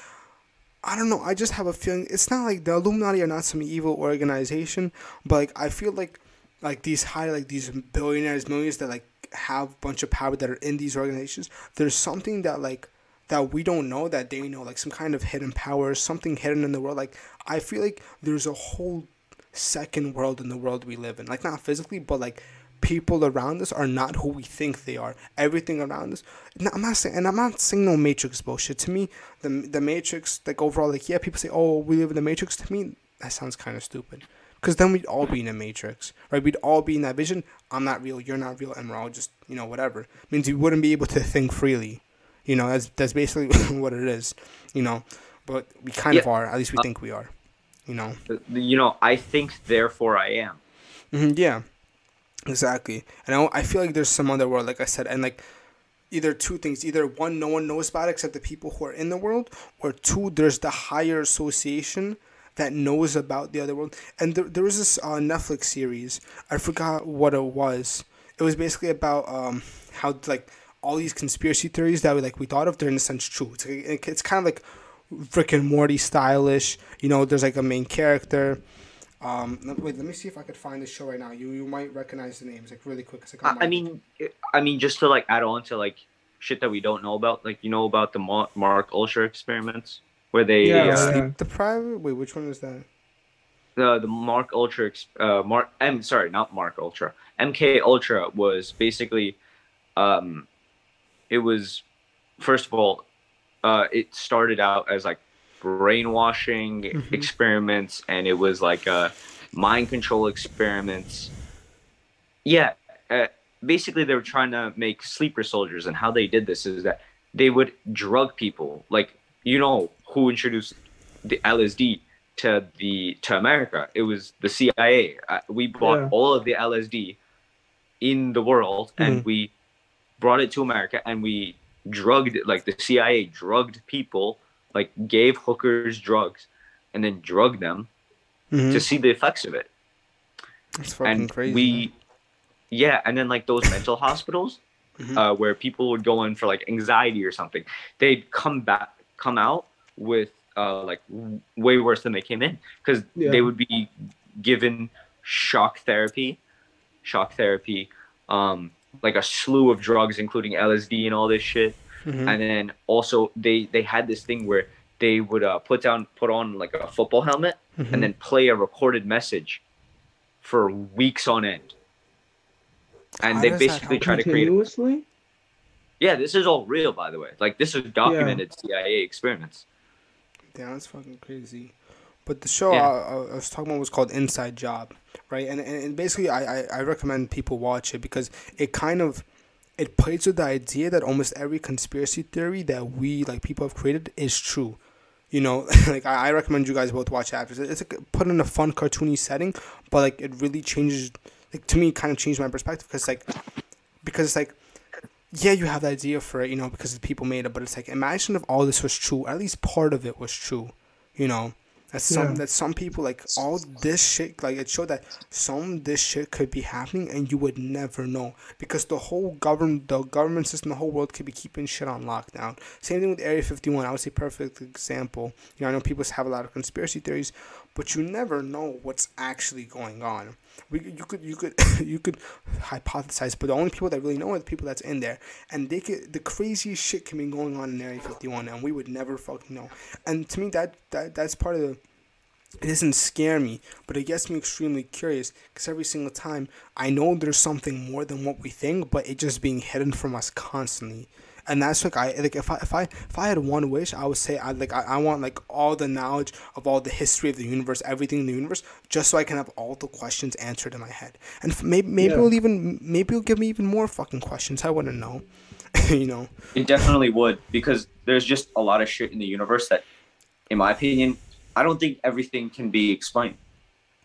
Speaker 2: I don't know. I just have a feeling it's not like the Illuminati are not some evil organization, but like I feel like like these high like these billionaires, millions that like have a bunch of power that are in these organizations. There's something that like that we don't know that they know, like some kind of hidden power, something hidden in the world. Like I feel like there's a whole second world in the world we live in. Like not physically, but like people around us are not who we think they are. Everything around us. No, I'm not saying, and I'm not saying no Matrix bullshit. To me, the the Matrix, like overall, like yeah, people say, oh, we live in the Matrix. To me, that sounds kind of stupid. Because then we'd all be in a Matrix, right? We'd all be in that vision. I'm not real. You're not real, and we're all just, you know, whatever. It means you wouldn't be able to think freely. You know, that's that's basically what it is. You know, but we kind yeah. of are. At least we uh, think we are. You know.
Speaker 1: You know, I think, therefore I am.
Speaker 2: Mm-hmm, yeah. Exactly. And I, I feel like there's some other world, like I said, and like either two things either one, no one knows about it except the people who are in the world, or two, there's the higher association that knows about the other world. And there, there was this uh, Netflix series, I forgot what it was. It was basically about um, how, like, all these conspiracy theories that we like we thought of, they're in a sense true. It's, it's kind of like Rick and Morty stylish. You know, there's like a main character um, wait, let me see if I could find the show right now. You you might recognize the names like really quick. Cause
Speaker 1: I, I mean, I mean, just to like add on to like shit that we don't know about, like you know about the Mark Ultra experiments where they
Speaker 2: yeah, uh, sleep deprived. Wait, which one is that?
Speaker 1: The the Mark Ultra, uh, Mark. I'm sorry, not Mark Ultra. MK Ultra was basically, um, it was first of all, uh, it started out as like brainwashing
Speaker 2: Mhm.
Speaker 1: experiments, and it was like uh, mind control experiments. Yeah, uh, basically they were trying to make sleeper soldiers, and how they did this is that they would drug people. Like you know who introduced the LSD to the to America? It was the CIA. Uh, we bought
Speaker 3: Yeah.
Speaker 1: all of the LSD in the world, and
Speaker 2: Mhm.
Speaker 1: we brought it to America, and we drugged. Like the CIA drugged people, like gave hookers drugs, and then drugged them
Speaker 2: Mhm.
Speaker 1: to see the effects of it.
Speaker 2: It's fucking
Speaker 1: and
Speaker 2: crazy.
Speaker 1: we, yeah, and then like those mental hospitals,
Speaker 2: Mhm.
Speaker 1: uh, where people would go in for like anxiety or something, they'd come back, come out with uh, like w- way worse than they came in because
Speaker 3: Yeah.
Speaker 1: they would be given shock therapy, shock therapy, um, like a slew of drugs, including LSD and all this shit
Speaker 2: Mhm.
Speaker 1: and then also they they had this thing where they would uh, put down put on like a football helmet
Speaker 2: Mhm.
Speaker 1: and then play a recorded message for weeks on end and
Speaker 2: How
Speaker 1: they basically try to create
Speaker 3: Continuously?
Speaker 1: yeah this is all real by the way like this is documented cia experiments
Speaker 2: Yeah, that's fucking crazy. But the show
Speaker 1: Yeah.
Speaker 2: I, I was talking about was called Inside Job, right? And and, and basically, I, I I recommend people watch it because it kind of it plays with the idea that almost every conspiracy theory that we like people have created is true. You know, like I, I recommend you guys both watch it after. It's like put in a fun cartoony setting, but like it really changes. Like to me, kind of changed my perspective because like because it's like yeah, you have the idea for it, you know, because the people made it, but it's like imagine if all this was true, or at least part of it was true, you know. That some
Speaker 3: Yeah.
Speaker 2: that some people like all this shit like it showed that some this shit could be happening and you would never know because the whole government the government system the whole world could be keeping shit on lockdown. Same thing with Area Fifty One. I would say perfect example. You know I know people have a lot of conspiracy theories, but you never know what's actually going on. We you could you could you could hypothesize, but the only people that really know are the people that's in there, and they could the craziest shit can be going on in Area Fifty One, and we would never fucking know. And to me, that that that's part of the. It doesn't scare me, but it gets me extremely curious because every single time I know there's something more than what we think, but it just being hidden from us constantly. And that's like I like if I if I if I had one wish, I would say I like I, I want like all the knowledge of all the history of the universe, everything in the universe, just so I can have all the questions answered in my head. And f- maybe maybe
Speaker 3: Yeah.
Speaker 2: it'll even maybe it'll give me even more fucking questions. I wouldn't know, you know.
Speaker 1: it definitely would because there's just a lot of shit in the universe that in my opinion i don't think everything can be explained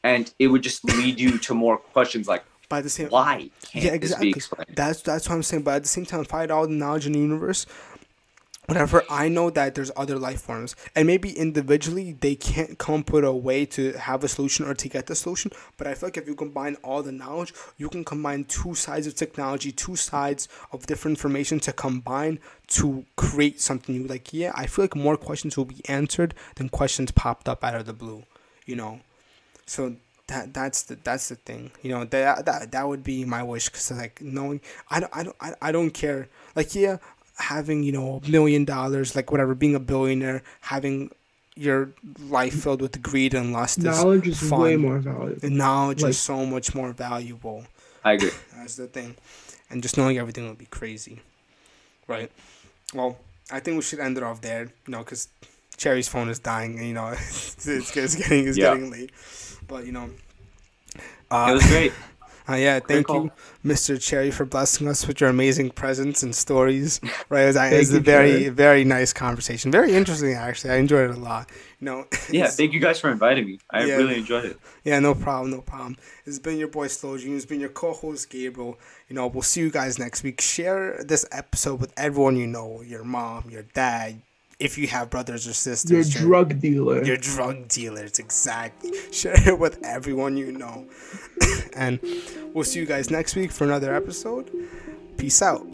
Speaker 1: and it would just lead you to more questions like
Speaker 2: By the same
Speaker 1: why can't
Speaker 2: Yeah, exactly. That's that's what I'm saying. But at the same time, find all the knowledge in the universe, whatever, I know that there's other life forms, and maybe individually they can't come up with a way to have a solution or to get the solution. But I feel like if you combine all the knowledge, you can combine two sides of technology, two sides of different information to combine to create something new. Like, yeah, I feel like more questions will be answered than questions popped up out of the blue. You know, so that that's the that's the thing you know that that, that would be my wish because like knowing I don't I don't I, I don't care. Like yeah having you know a million dollars like whatever being a billionaire having your life filled with greed and lust is
Speaker 3: Knowledge is
Speaker 2: fun.
Speaker 3: way more valuable.
Speaker 2: and knowledge
Speaker 3: like-
Speaker 2: is so much more valuable.
Speaker 1: I agree.
Speaker 2: That's the thing. And just knowing everything would be crazy. Right? Well I think we should end it off there you know because Cherry's phone is dying and you know it's, it's, it's getting it's
Speaker 1: Yeah.
Speaker 2: getting late but you know uh,
Speaker 1: it was great
Speaker 2: uh, yeah, thank
Speaker 1: call.
Speaker 2: you, Mr. Cherry, for blessing us with your amazing presence and stories. Right, it was, it was a very, very nice conversation. Very interesting, actually. I enjoyed it a lot. You know,
Speaker 1: yeah thank you guys for inviting me i
Speaker 2: Yeah.
Speaker 1: really enjoyed it
Speaker 2: yeah, no problem, no problem. It's been your boy Slow. It's been your co-host Gabriel. You know, we'll see you guys next week. Share this episode with everyone you know, your mom, your dad, if you have brothers or sisters.
Speaker 3: Your drug dealer.
Speaker 2: your drug dealers exactly share it with everyone you know and we'll see you guys next week for another episode peace out